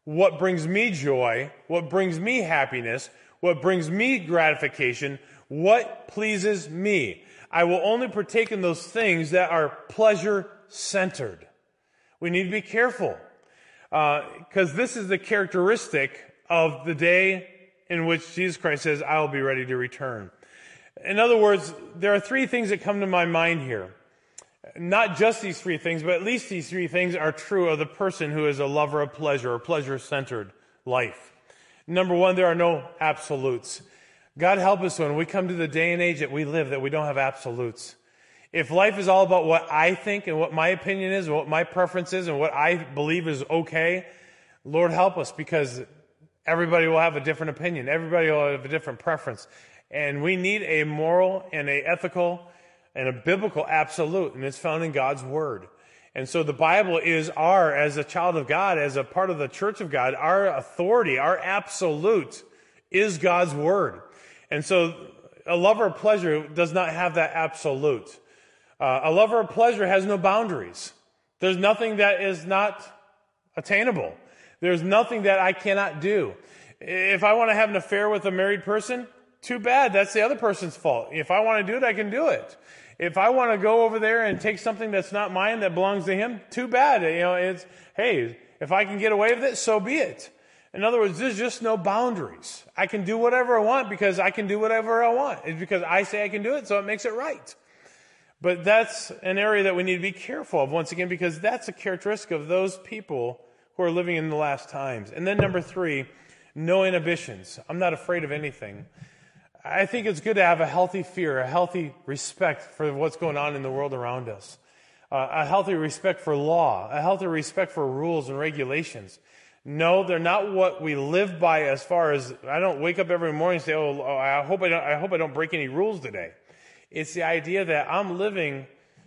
what brings me joy, what brings me happiness, what brings me gratification, what pleases me. I will only partake in those things that are pleasure centered. We need to be careful because uh, this is the characteristic of the day in which Jesus Christ says, I will be ready to return. In other words, there are three things that come to my mind here. Not just these three things, but at least these three things are true of the person who is a lover of pleasure or pleasure centered life. Number one, there are no absolutes. God help us when we come to the day and age that we live that we don't have absolutes. If life is all about what I think and what my opinion is, and what my preference is, and what I believe is okay, Lord help us because everybody will have a different opinion. Everybody will have a different preference. And we need a moral and a ethical and a biblical absolute, and it's found in God's Word. And so the Bible is our, as a child of God, as a part of the church of God, our authority, our absolute is God's Word. And so a lover of pleasure does not have that absolute. Uh, a lover of pleasure has no boundaries. There's nothing that is not attainable. There's nothing that I cannot do. If I want to have an affair with a married person, too bad. That's the other person's fault. If I want to do it, I can do it. If I want to go over there and take something that's not mine that belongs to him, too bad. You know, it's, hey, if I can get away with it, so be it. In other words, there's just no boundaries. I can do whatever I want because I can do whatever I want. It's because I say I can do it, so it makes it right. But that's an area that we need to be careful of once again because that's a characteristic of those people who are living in the last times. And then number three, no inhibitions. I'm not afraid of anything. I think it's good to have a healthy fear, a healthy respect for what's going on in the world around us, uh, a healthy respect for law, a healthy respect for rules and regulations. No, they're not what we live by as far as I don't wake up every morning and say, oh, oh, I hope I don't, I hope I don't break any rules today. It's the idea that I'm living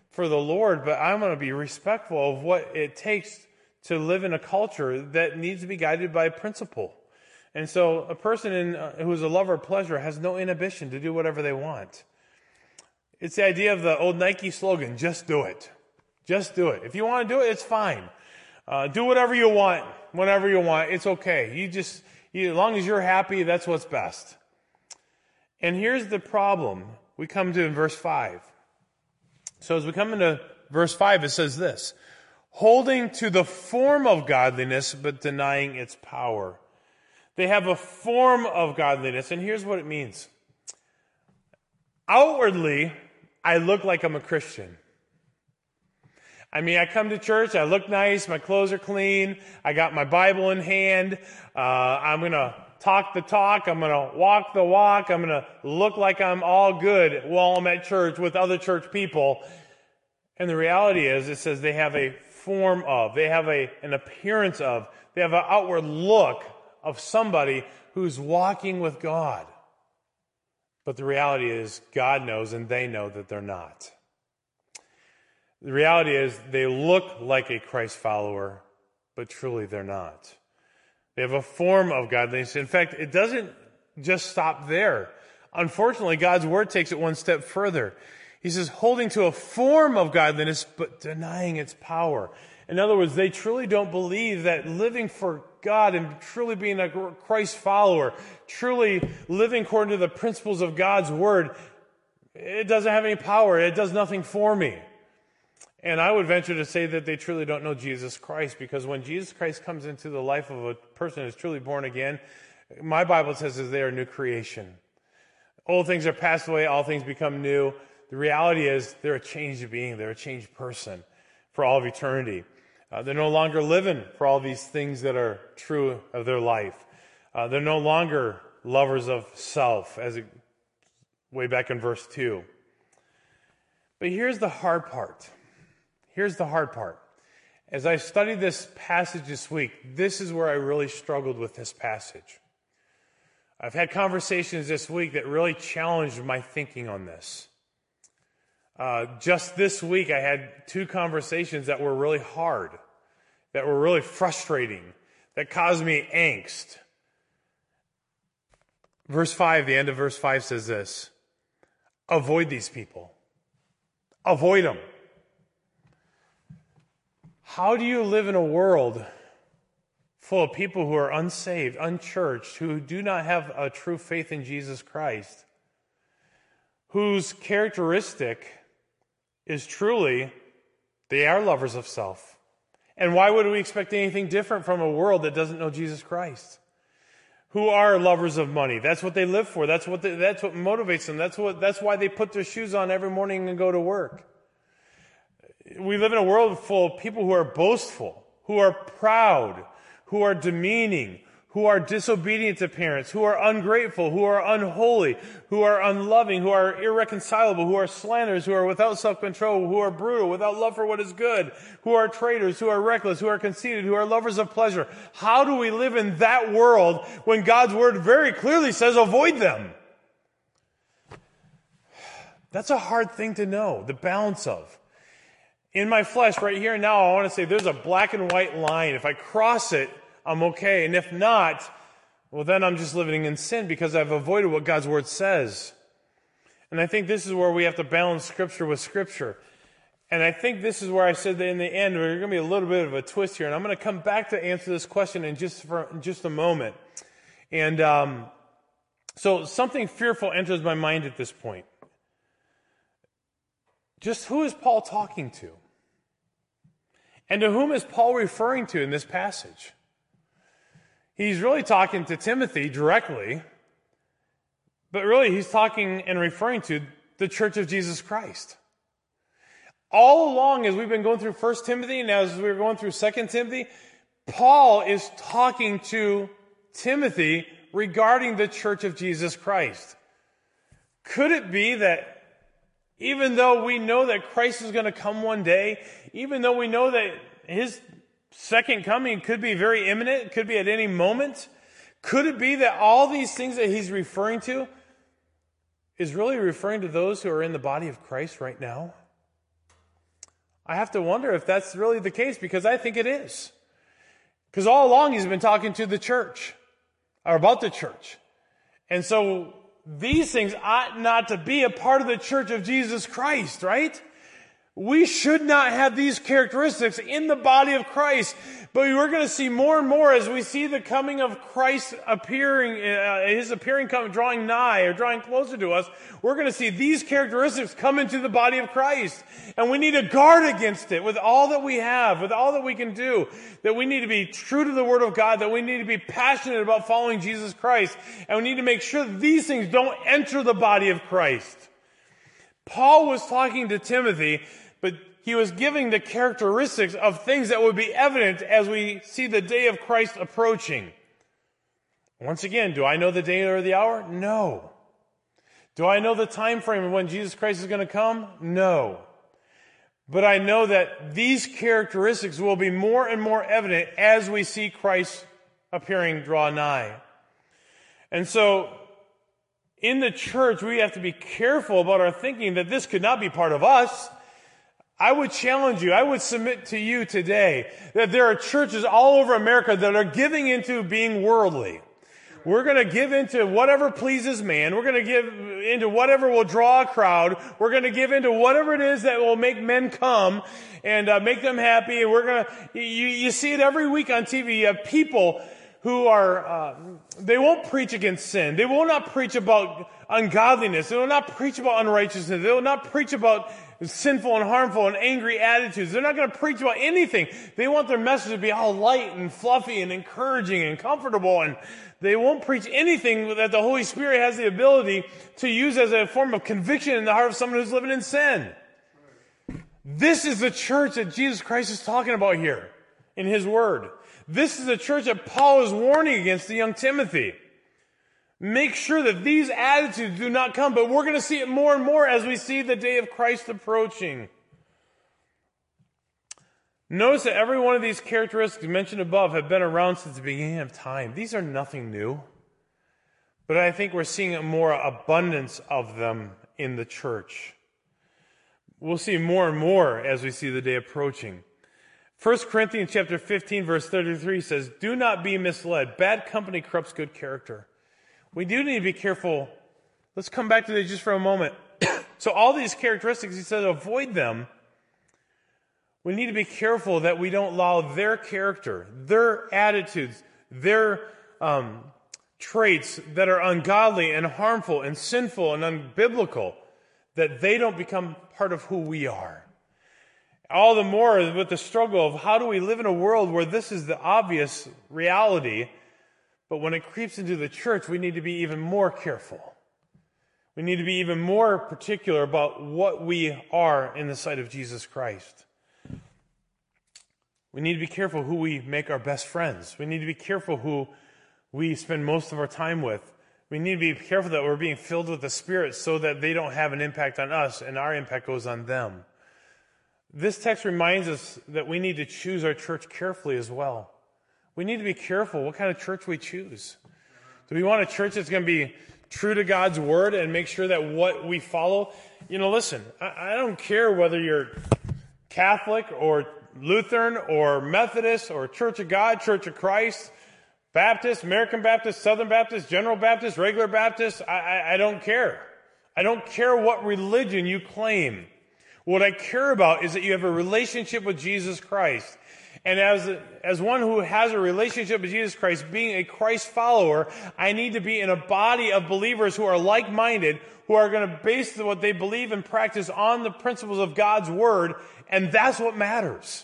for the Lord, but I'm going to be respectful of what it takes to live in a culture that needs to be guided by principle. And so a person in, uh, who is a lover of pleasure has no inhibition to do whatever they want. It's the idea of the old Nike slogan, just do it. Just do it. If you want to do it, it's fine. Uh, do whatever you want, whenever you want. It's okay. You just, you, as long as you're happy, that's what's best. And here's the problem we come to in verse 5. So as we come into verse 5, it says this holding to the form of godliness, but denying its power. They have a form of godliness, and here's what it means. Outwardly, I look like I'm a Christian. I mean, I come to church, I look nice, my clothes are clean, I got my Bible in hand, uh, I'm gonna talk the talk, I'm gonna walk the walk, I'm gonna look like I'm all good while I'm at church with other church people. And the reality is, it says they have a form of, they have a, an appearance of, they have an outward look of somebody who's walking with God. But the reality is, God knows and they know that they're not. The reality is, they look like a Christ follower, but truly they're not. They have a form of godliness. In fact, it doesn't just stop there. Unfortunately, God's word takes it one step further. He says, holding to a form of godliness, but denying its power. In other words, they truly don't believe that living for God and truly being a Christ follower, truly living according to the principles of God's word, it doesn't have any power. It does nothing for me. And I would venture to say that they truly don't know Jesus Christ because when Jesus Christ comes into the life of a person who's truly born again, my Bible says that they are a new creation. Old things are passed away, all things become new. The reality is they're a changed being, they're a changed person for all of eternity. Uh, they're no longer living for all these things that are true of their life. Uh, they're no longer lovers of self, as it, way back in verse 2. But here's the hard part. Here's the hard part. As I studied this passage this week, this is where I really struggled with this passage. I've had conversations this week that really challenged my thinking on this. Uh, just this week, I had two conversations that were really hard, that were really frustrating, that caused me angst. Verse 5, the end of verse 5 says this Avoid these people, avoid them. How do you live in a world full of people who are unsaved, unchurched, who do not have a true faith in Jesus Christ, whose characteristic is truly they are lovers of self. And why would we expect anything different from a world that doesn't know Jesus Christ? Who are lovers of money? That's what they live for. That's what they, that's what motivates them. That's what that's why they put their shoes on every morning and go to work. We live in a world full of people who are boastful, who are proud, who are demeaning, who are disobedient to parents, who are ungrateful, who are unholy, who are unloving, who are irreconcilable, who are slanderers, who are without self-control, who are brutal, without love for what is good, who are traitors, who are reckless, who are conceited, who are lovers of pleasure. How do we live in that world when God's word very clearly says avoid them? That's a hard thing to know, the balance of. In my flesh, right here and now, I want to say there's a black and white line. If I cross it, I'm okay. And if not, well, then I'm just living in sin because I've avoided what God's word says. And I think this is where we have to balance scripture with scripture. And I think this is where I said that in the end, there's going to be a little bit of a twist here. And I'm going to come back to answer this question in just, for, in just a moment. And um, so something fearful enters my mind at this point. Just who is Paul talking to? And to whom is Paul referring to in this passage? He's really talking to Timothy directly, but really he's talking and referring to the church of Jesus Christ. All along, as we've been going through 1 Timothy and as we we're going through 2 Timothy, Paul is talking to Timothy regarding the church of Jesus Christ. Could it be that even though we know that Christ is going to come one day, even though we know that his second coming could be very imminent, could be at any moment. Could it be that all these things that he's referring to is really referring to those who are in the body of Christ right now? I have to wonder if that's really the case because I think it is. Because all along he's been talking to the church or about the church. And so these things ought not to be a part of the church of Jesus Christ, right? We should not have these characteristics in the body of Christ, but we're going to see more and more as we see the coming of Christ appearing, uh, his appearing coming, drawing nigh or drawing closer to us. We're going to see these characteristics come into the body of Christ. And we need to guard against it with all that we have, with all that we can do. That we need to be true to the Word of God, that we need to be passionate about following Jesus Christ. And we need to make sure these things don't enter the body of Christ. Paul was talking to Timothy he was giving the characteristics of things that would be evident as we see the day of Christ approaching. Once again, do I know the day or the hour? No. Do I know the time frame of when Jesus Christ is going to come? No. But I know that these characteristics will be more and more evident as we see Christ appearing draw nigh. And so, in the church, we have to be careful about our thinking that this could not be part of us. I would challenge you, I would submit to you today that there are churches all over America that are giving into being worldly. We're going to give into whatever pleases man. We're going to give into whatever will draw a crowd. We're going to give into whatever it is that will make men come and uh, make them happy. And we're going to, you, you see it every week on TV. You have people who are, uh, they won't preach against sin. They will not preach about ungodliness. They will not preach about unrighteousness. They will not preach about sinful and harmful and angry attitudes. They're not going to preach about anything. They want their message to be all light and fluffy and encouraging and comfortable and they won't preach anything that the Holy Spirit has the ability to use as a form of conviction in the heart of someone who's living in sin. This is the church that Jesus Christ is talking about here in His Word. This is the church that Paul is warning against the young Timothy. Make sure that these attitudes do not come, but we're going to see it more and more as we see the day of Christ approaching. Notice that every one of these characteristics mentioned above have been around since the beginning of time. These are nothing new. But I think we're seeing a more abundance of them in the church. We'll see more and more as we see the day approaching. 1 Corinthians chapter 15 verse 33 says, Do not be misled. Bad company corrupts good character. We do need to be careful. Let's come back to this just for a moment. so all these characteristics, he says, avoid them we need to be careful that we don't allow their character, their attitudes, their um, traits that are ungodly and harmful and sinful and unbiblical, that they don't become part of who we are. All the more with the struggle of how do we live in a world where this is the obvious reality, but when it creeps into the church, we need to be even more careful. We need to be even more particular about what we are in the sight of Jesus Christ. We need to be careful who we make our best friends. We need to be careful who we spend most of our time with. We need to be careful that we're being filled with the Spirit so that they don't have an impact on us and our impact goes on them. This text reminds us that we need to choose our church carefully as well. We need to be careful what kind of church we choose. Do we want a church that's going to be true to God's word and make sure that what we follow, you know, listen, I, I don't care whether you're Catholic or Lutheran or Methodist or Church of God, Church of Christ, Baptist, American Baptist, Southern Baptist, General Baptist, regular Baptist, I, I, I don't care. I don't care what religion you claim. What I care about is that you have a relationship with Jesus Christ. And as, as one who has a relationship with Jesus Christ, being a Christ follower, I need to be in a body of believers who are like-minded, who are going to base what they believe and practice on the principles of God's Word, and that's what matters.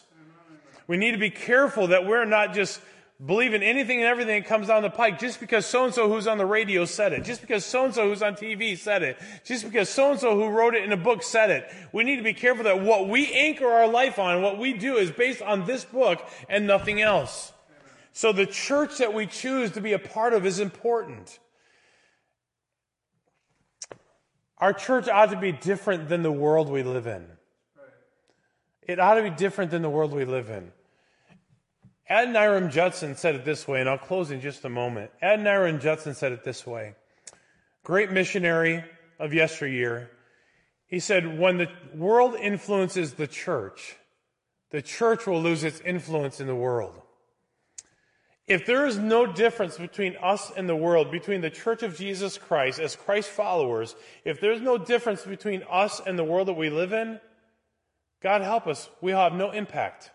We need to be careful that we're not just believing anything and everything that comes down the pike just because so and so who's on the radio said it, just because so and so who's on TV said it, just because so and so who wrote it in a book said it. We need to be careful that what we anchor our life on, what we do is based on this book and nothing else. So the church that we choose to be a part of is important. Our church ought to be different than the world we live in. It ought to be different than the world we live in. Adoniram Judson said it this way, and I'll close in just a moment. Adoniram Judson said it this way. Great missionary of yesteryear. He said, when the world influences the church, the church will lose its influence in the world. If there is no difference between us and the world, between the church of Jesus Christ as Christ followers, if there's no difference between us and the world that we live in, God help us, we'll have no impact.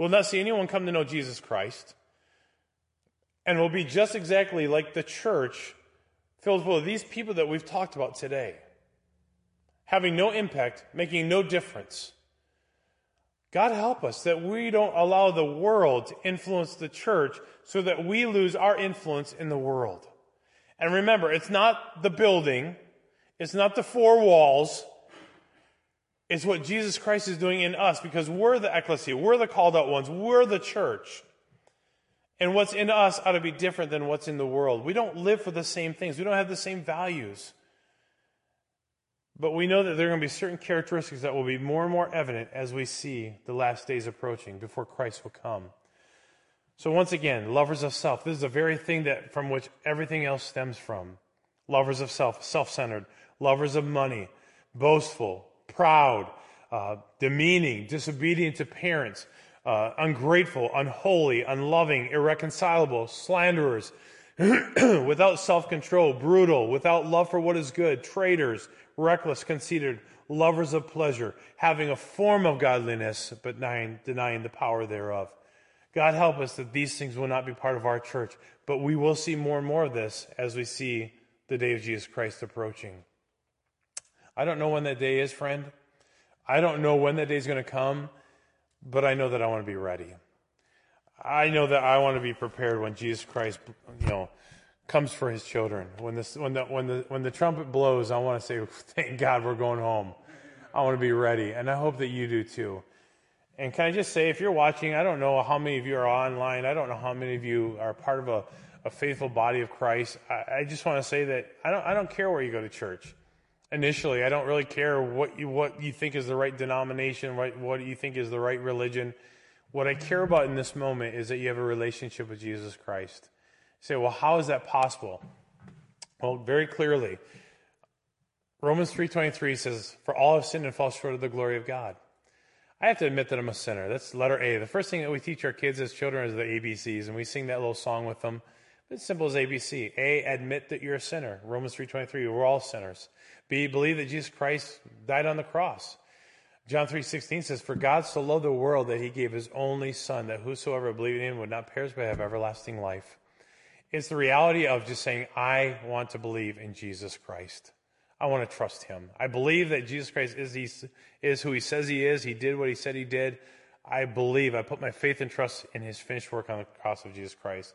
We'll not see anyone come to know Jesus Christ. And we'll be just exactly like the church filled full of these people that we've talked about today. Having no impact, making no difference. God help us that we don't allow the world to influence the church so that we lose our influence in the world. And remember, it's not the building, it's not the four walls, It's what Jesus Christ is doing in us because we're the ecclesia, we're the called out ones, we're the church. And what's in us ought to be different than what's in the world. We don't live for the same things, we don't have the same values. But we know that there are going to be certain characteristics that will be more and more evident as we see the last days approaching before Christ will come. So once again, lovers of self. This is the very thing that from which everything else stems from. Lovers of self, self-centered, lovers of money, boastful, proud, uh, demeaning, disobedient to parents, uh, ungrateful, unholy, unloving, irreconcilable, slanderers, without self control, brutal, without love for what is good, traitors, reckless, conceited, lovers of pleasure, having a form of godliness, but denying, denying the power thereof. God help us that these things will not be part of our church, but we will see more and more of this as we see the day of Jesus Christ approaching. I don't know when that day is, friend. I don't know when that day is going to come, but I know that I want to be ready. I know that I want to be prepared when Jesus Christ, you know, comes for his children. When, this, when, the, when, the, when the trumpet blows, I want to say, thank God we're going home. I want to be ready, and I hope that you do too. And can I just say, if you're watching, I don't know how many of you are online. I don't know how many of you are part of a, a faithful body of Christ. I, I just want to say that I don't, I don't care where you go to church. Initially, I don't really care what you, what you think is the right denomination, what, what you think is the right religion. What I care about in this moment is that you have a relationship with Jesus Christ. You say, well, how is that possible? Well, very clearly, Romans 3.23 says, For all have sinned and fall short of the glory of God. I have to admit that I'm a sinner. That's letter A. The first thing that we teach our kids as children is the ABCs, and we sing that little song with them. It's simple as ABC. A, admit that you're a sinner. Romans 3.23, we're all sinners. B, believe that Jesus Christ died on the cross. John 3.16 says, For God so loved the world that he gave his only son, that whosoever believed in him would not perish but have everlasting life. It's the reality of just saying, I want to believe in Jesus Christ. I want to trust him. I believe that Jesus Christ is, he, is who he says he is. He did what he said he did. I believe, I put my faith and trust in his finished work on the cross of Jesus Christ.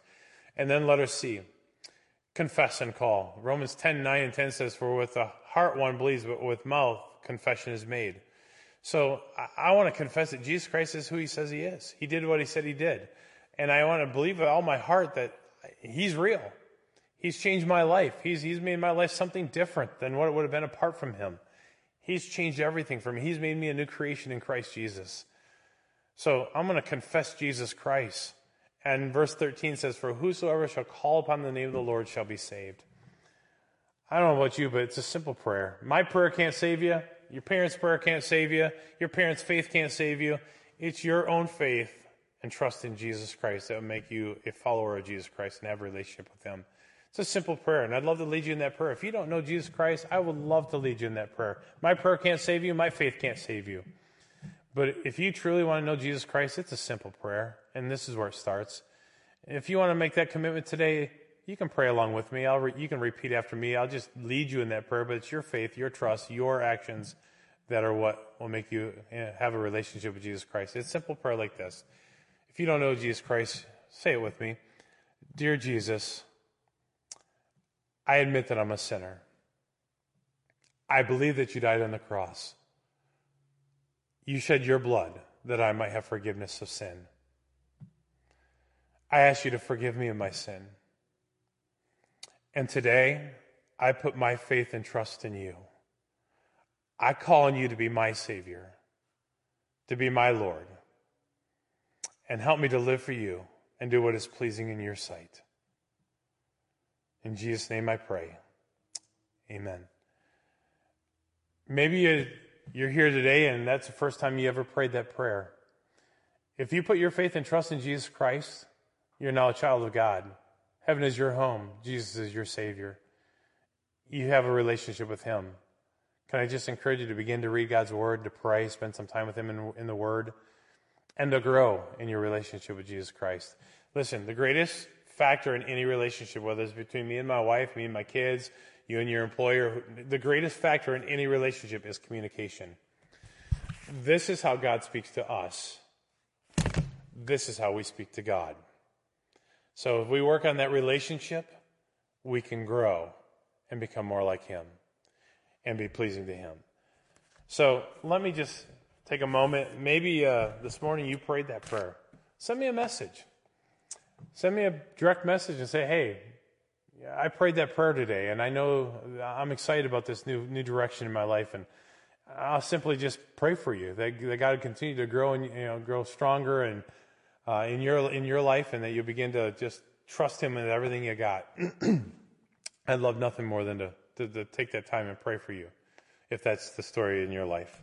And then letter C, confess and call. Romans 10, 9 and 10 says, For with the heart one believes, but with mouth confession is made. So I, I want to confess that Jesus Christ is who he says he is. He did what he said he did. And I want to believe with all my heart that he's real. He's changed my life. He's, he's made my life something different than what it would have been apart from him. He's changed everything for me. He's made me a new creation in Christ Jesus. So I'm going to confess Jesus Christ. And verse 13 says, For whosoever shall call upon the name of the Lord shall be saved. I don't know about you, but it's a simple prayer. My prayer can't save you. Your parents' prayer can't save you. Your parents' faith can't save you. It's your own faith and trust in Jesus Christ that will make you a follower of Jesus Christ and have a relationship with Him. It's a simple prayer, and I'd love to lead you in that prayer. If you don't know Jesus Christ, I would love to lead you in that prayer. My prayer can't save you, my faith can't save you. But if you truly want to know Jesus Christ, it's a simple prayer, and this is where it starts. If you want to make that commitment today, you can pray along with me. Re- you can repeat after me. I'll just lead you in that prayer, but it's your faith, your trust, your actions that are what will make you eh, have a relationship with Jesus Christ. It's a simple prayer like this. If you don't know Jesus Christ, say it with me. Dear Jesus, I admit that I'm a sinner. I believe that you died on the cross. You shed your blood that I might have forgiveness of sin. I ask you to forgive me of my sin. And today, I put my faith and trust in you. I call on you to be my Savior, to be my Lord, and help me to live for you and do what is pleasing in your sight. In Jesus' name I pray. Amen. Maybe you're here today and that's the first time you ever prayed that prayer. If you put your faith and trust in Jesus Christ, you're now a child of God. Heaven is your home. Jesus is your Savior. You have a relationship with Him. Can I just encourage you to begin to read God's Word, to pray, spend some time with Him in, in the Word, and to grow in your relationship with Jesus Christ? Listen, the greatest factor in any relationship, whether it's between me and my wife, me and my kids, you and your employer, the greatest factor in any relationship is communication. This is how God speaks to us. This is how we speak to God. So if we work on that relationship, we can grow and become more like Him and be pleasing to Him. So let me just take a moment. Maybe uh, this morning you prayed that prayer. Send me a message. Send me a direct message and say, hey, I prayed that prayer today, and I know I'm excited about this new new direction in my life, and I'll simply just pray for you that, that God continue to grow and you know grow stronger and uh, in your in your life, and that you begin to just trust Him with everything you got. I'd love nothing more than to, to, to take that time and pray for you, if that's the story in your life.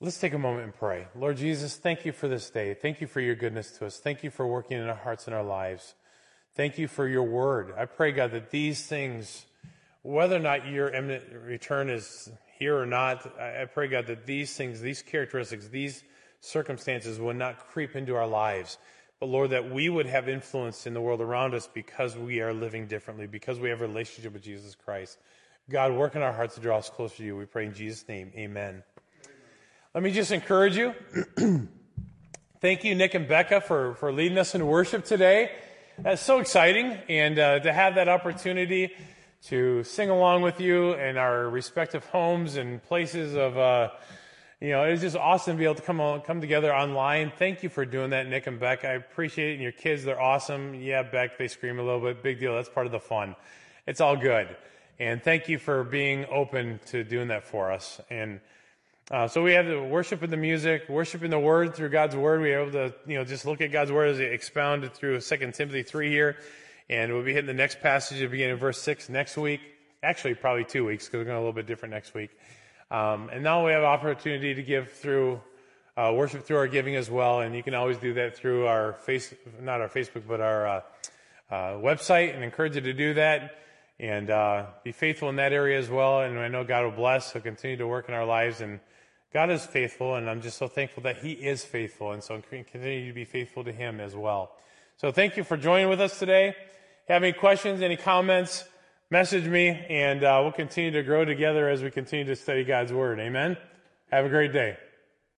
Let's take a moment and pray. Lord Jesus, thank you for this day. Thank you for your goodness to us. Thank you for working in our hearts and our lives. Thank you for your word. I pray, God, that these things, whether or not your imminent return is here or not, I pray, God, that these things, these characteristics, these circumstances will not creep into our lives. But Lord, that we would have influence in the world around us because we are living differently, because we have a relationship with Jesus Christ. God, work in our hearts to draw us closer to you. We pray in Jesus' name. Amen. Let me just encourage you. Thank you, Nick and Becca, for, for leading us in worship today. That's so exciting. And uh, to have that opportunity to sing along with you in our respective homes and places of. Uh, you know, it's just awesome to be able to come on, come together online. Thank you for doing that, Nick and Beck. I appreciate it. And your kids, they're awesome. Yeah, Beck, they scream a little bit. Big deal. That's part of the fun. It's all good. And thank you for being open to doing that for us. And uh, so we have the worship in the music, worship in the Word through God's Word. We are able to, you know, just look at God's Word as it expounded through 2 Timothy 3 here. And we'll be hitting the next passage beginning of verse 6 next week. Actually, probably two weeks because we're going a little bit different next week. Um, and now we have opportunity to give through uh, worship through our giving as well, and you can always do that through our face, not our Facebook, but our uh, uh, website, and encourage you to do that and uh, be faithful in that area as well. And I know God will bless. He'll continue to work in our lives, and God is faithful, and I'm just so thankful that He is faithful, and so continue to be faithful to Him as well. So thank you for joining with us today. Have any questions, any comments? message me, and uh, we'll continue to grow together as we continue to study God's Word. Amen? Have a great day.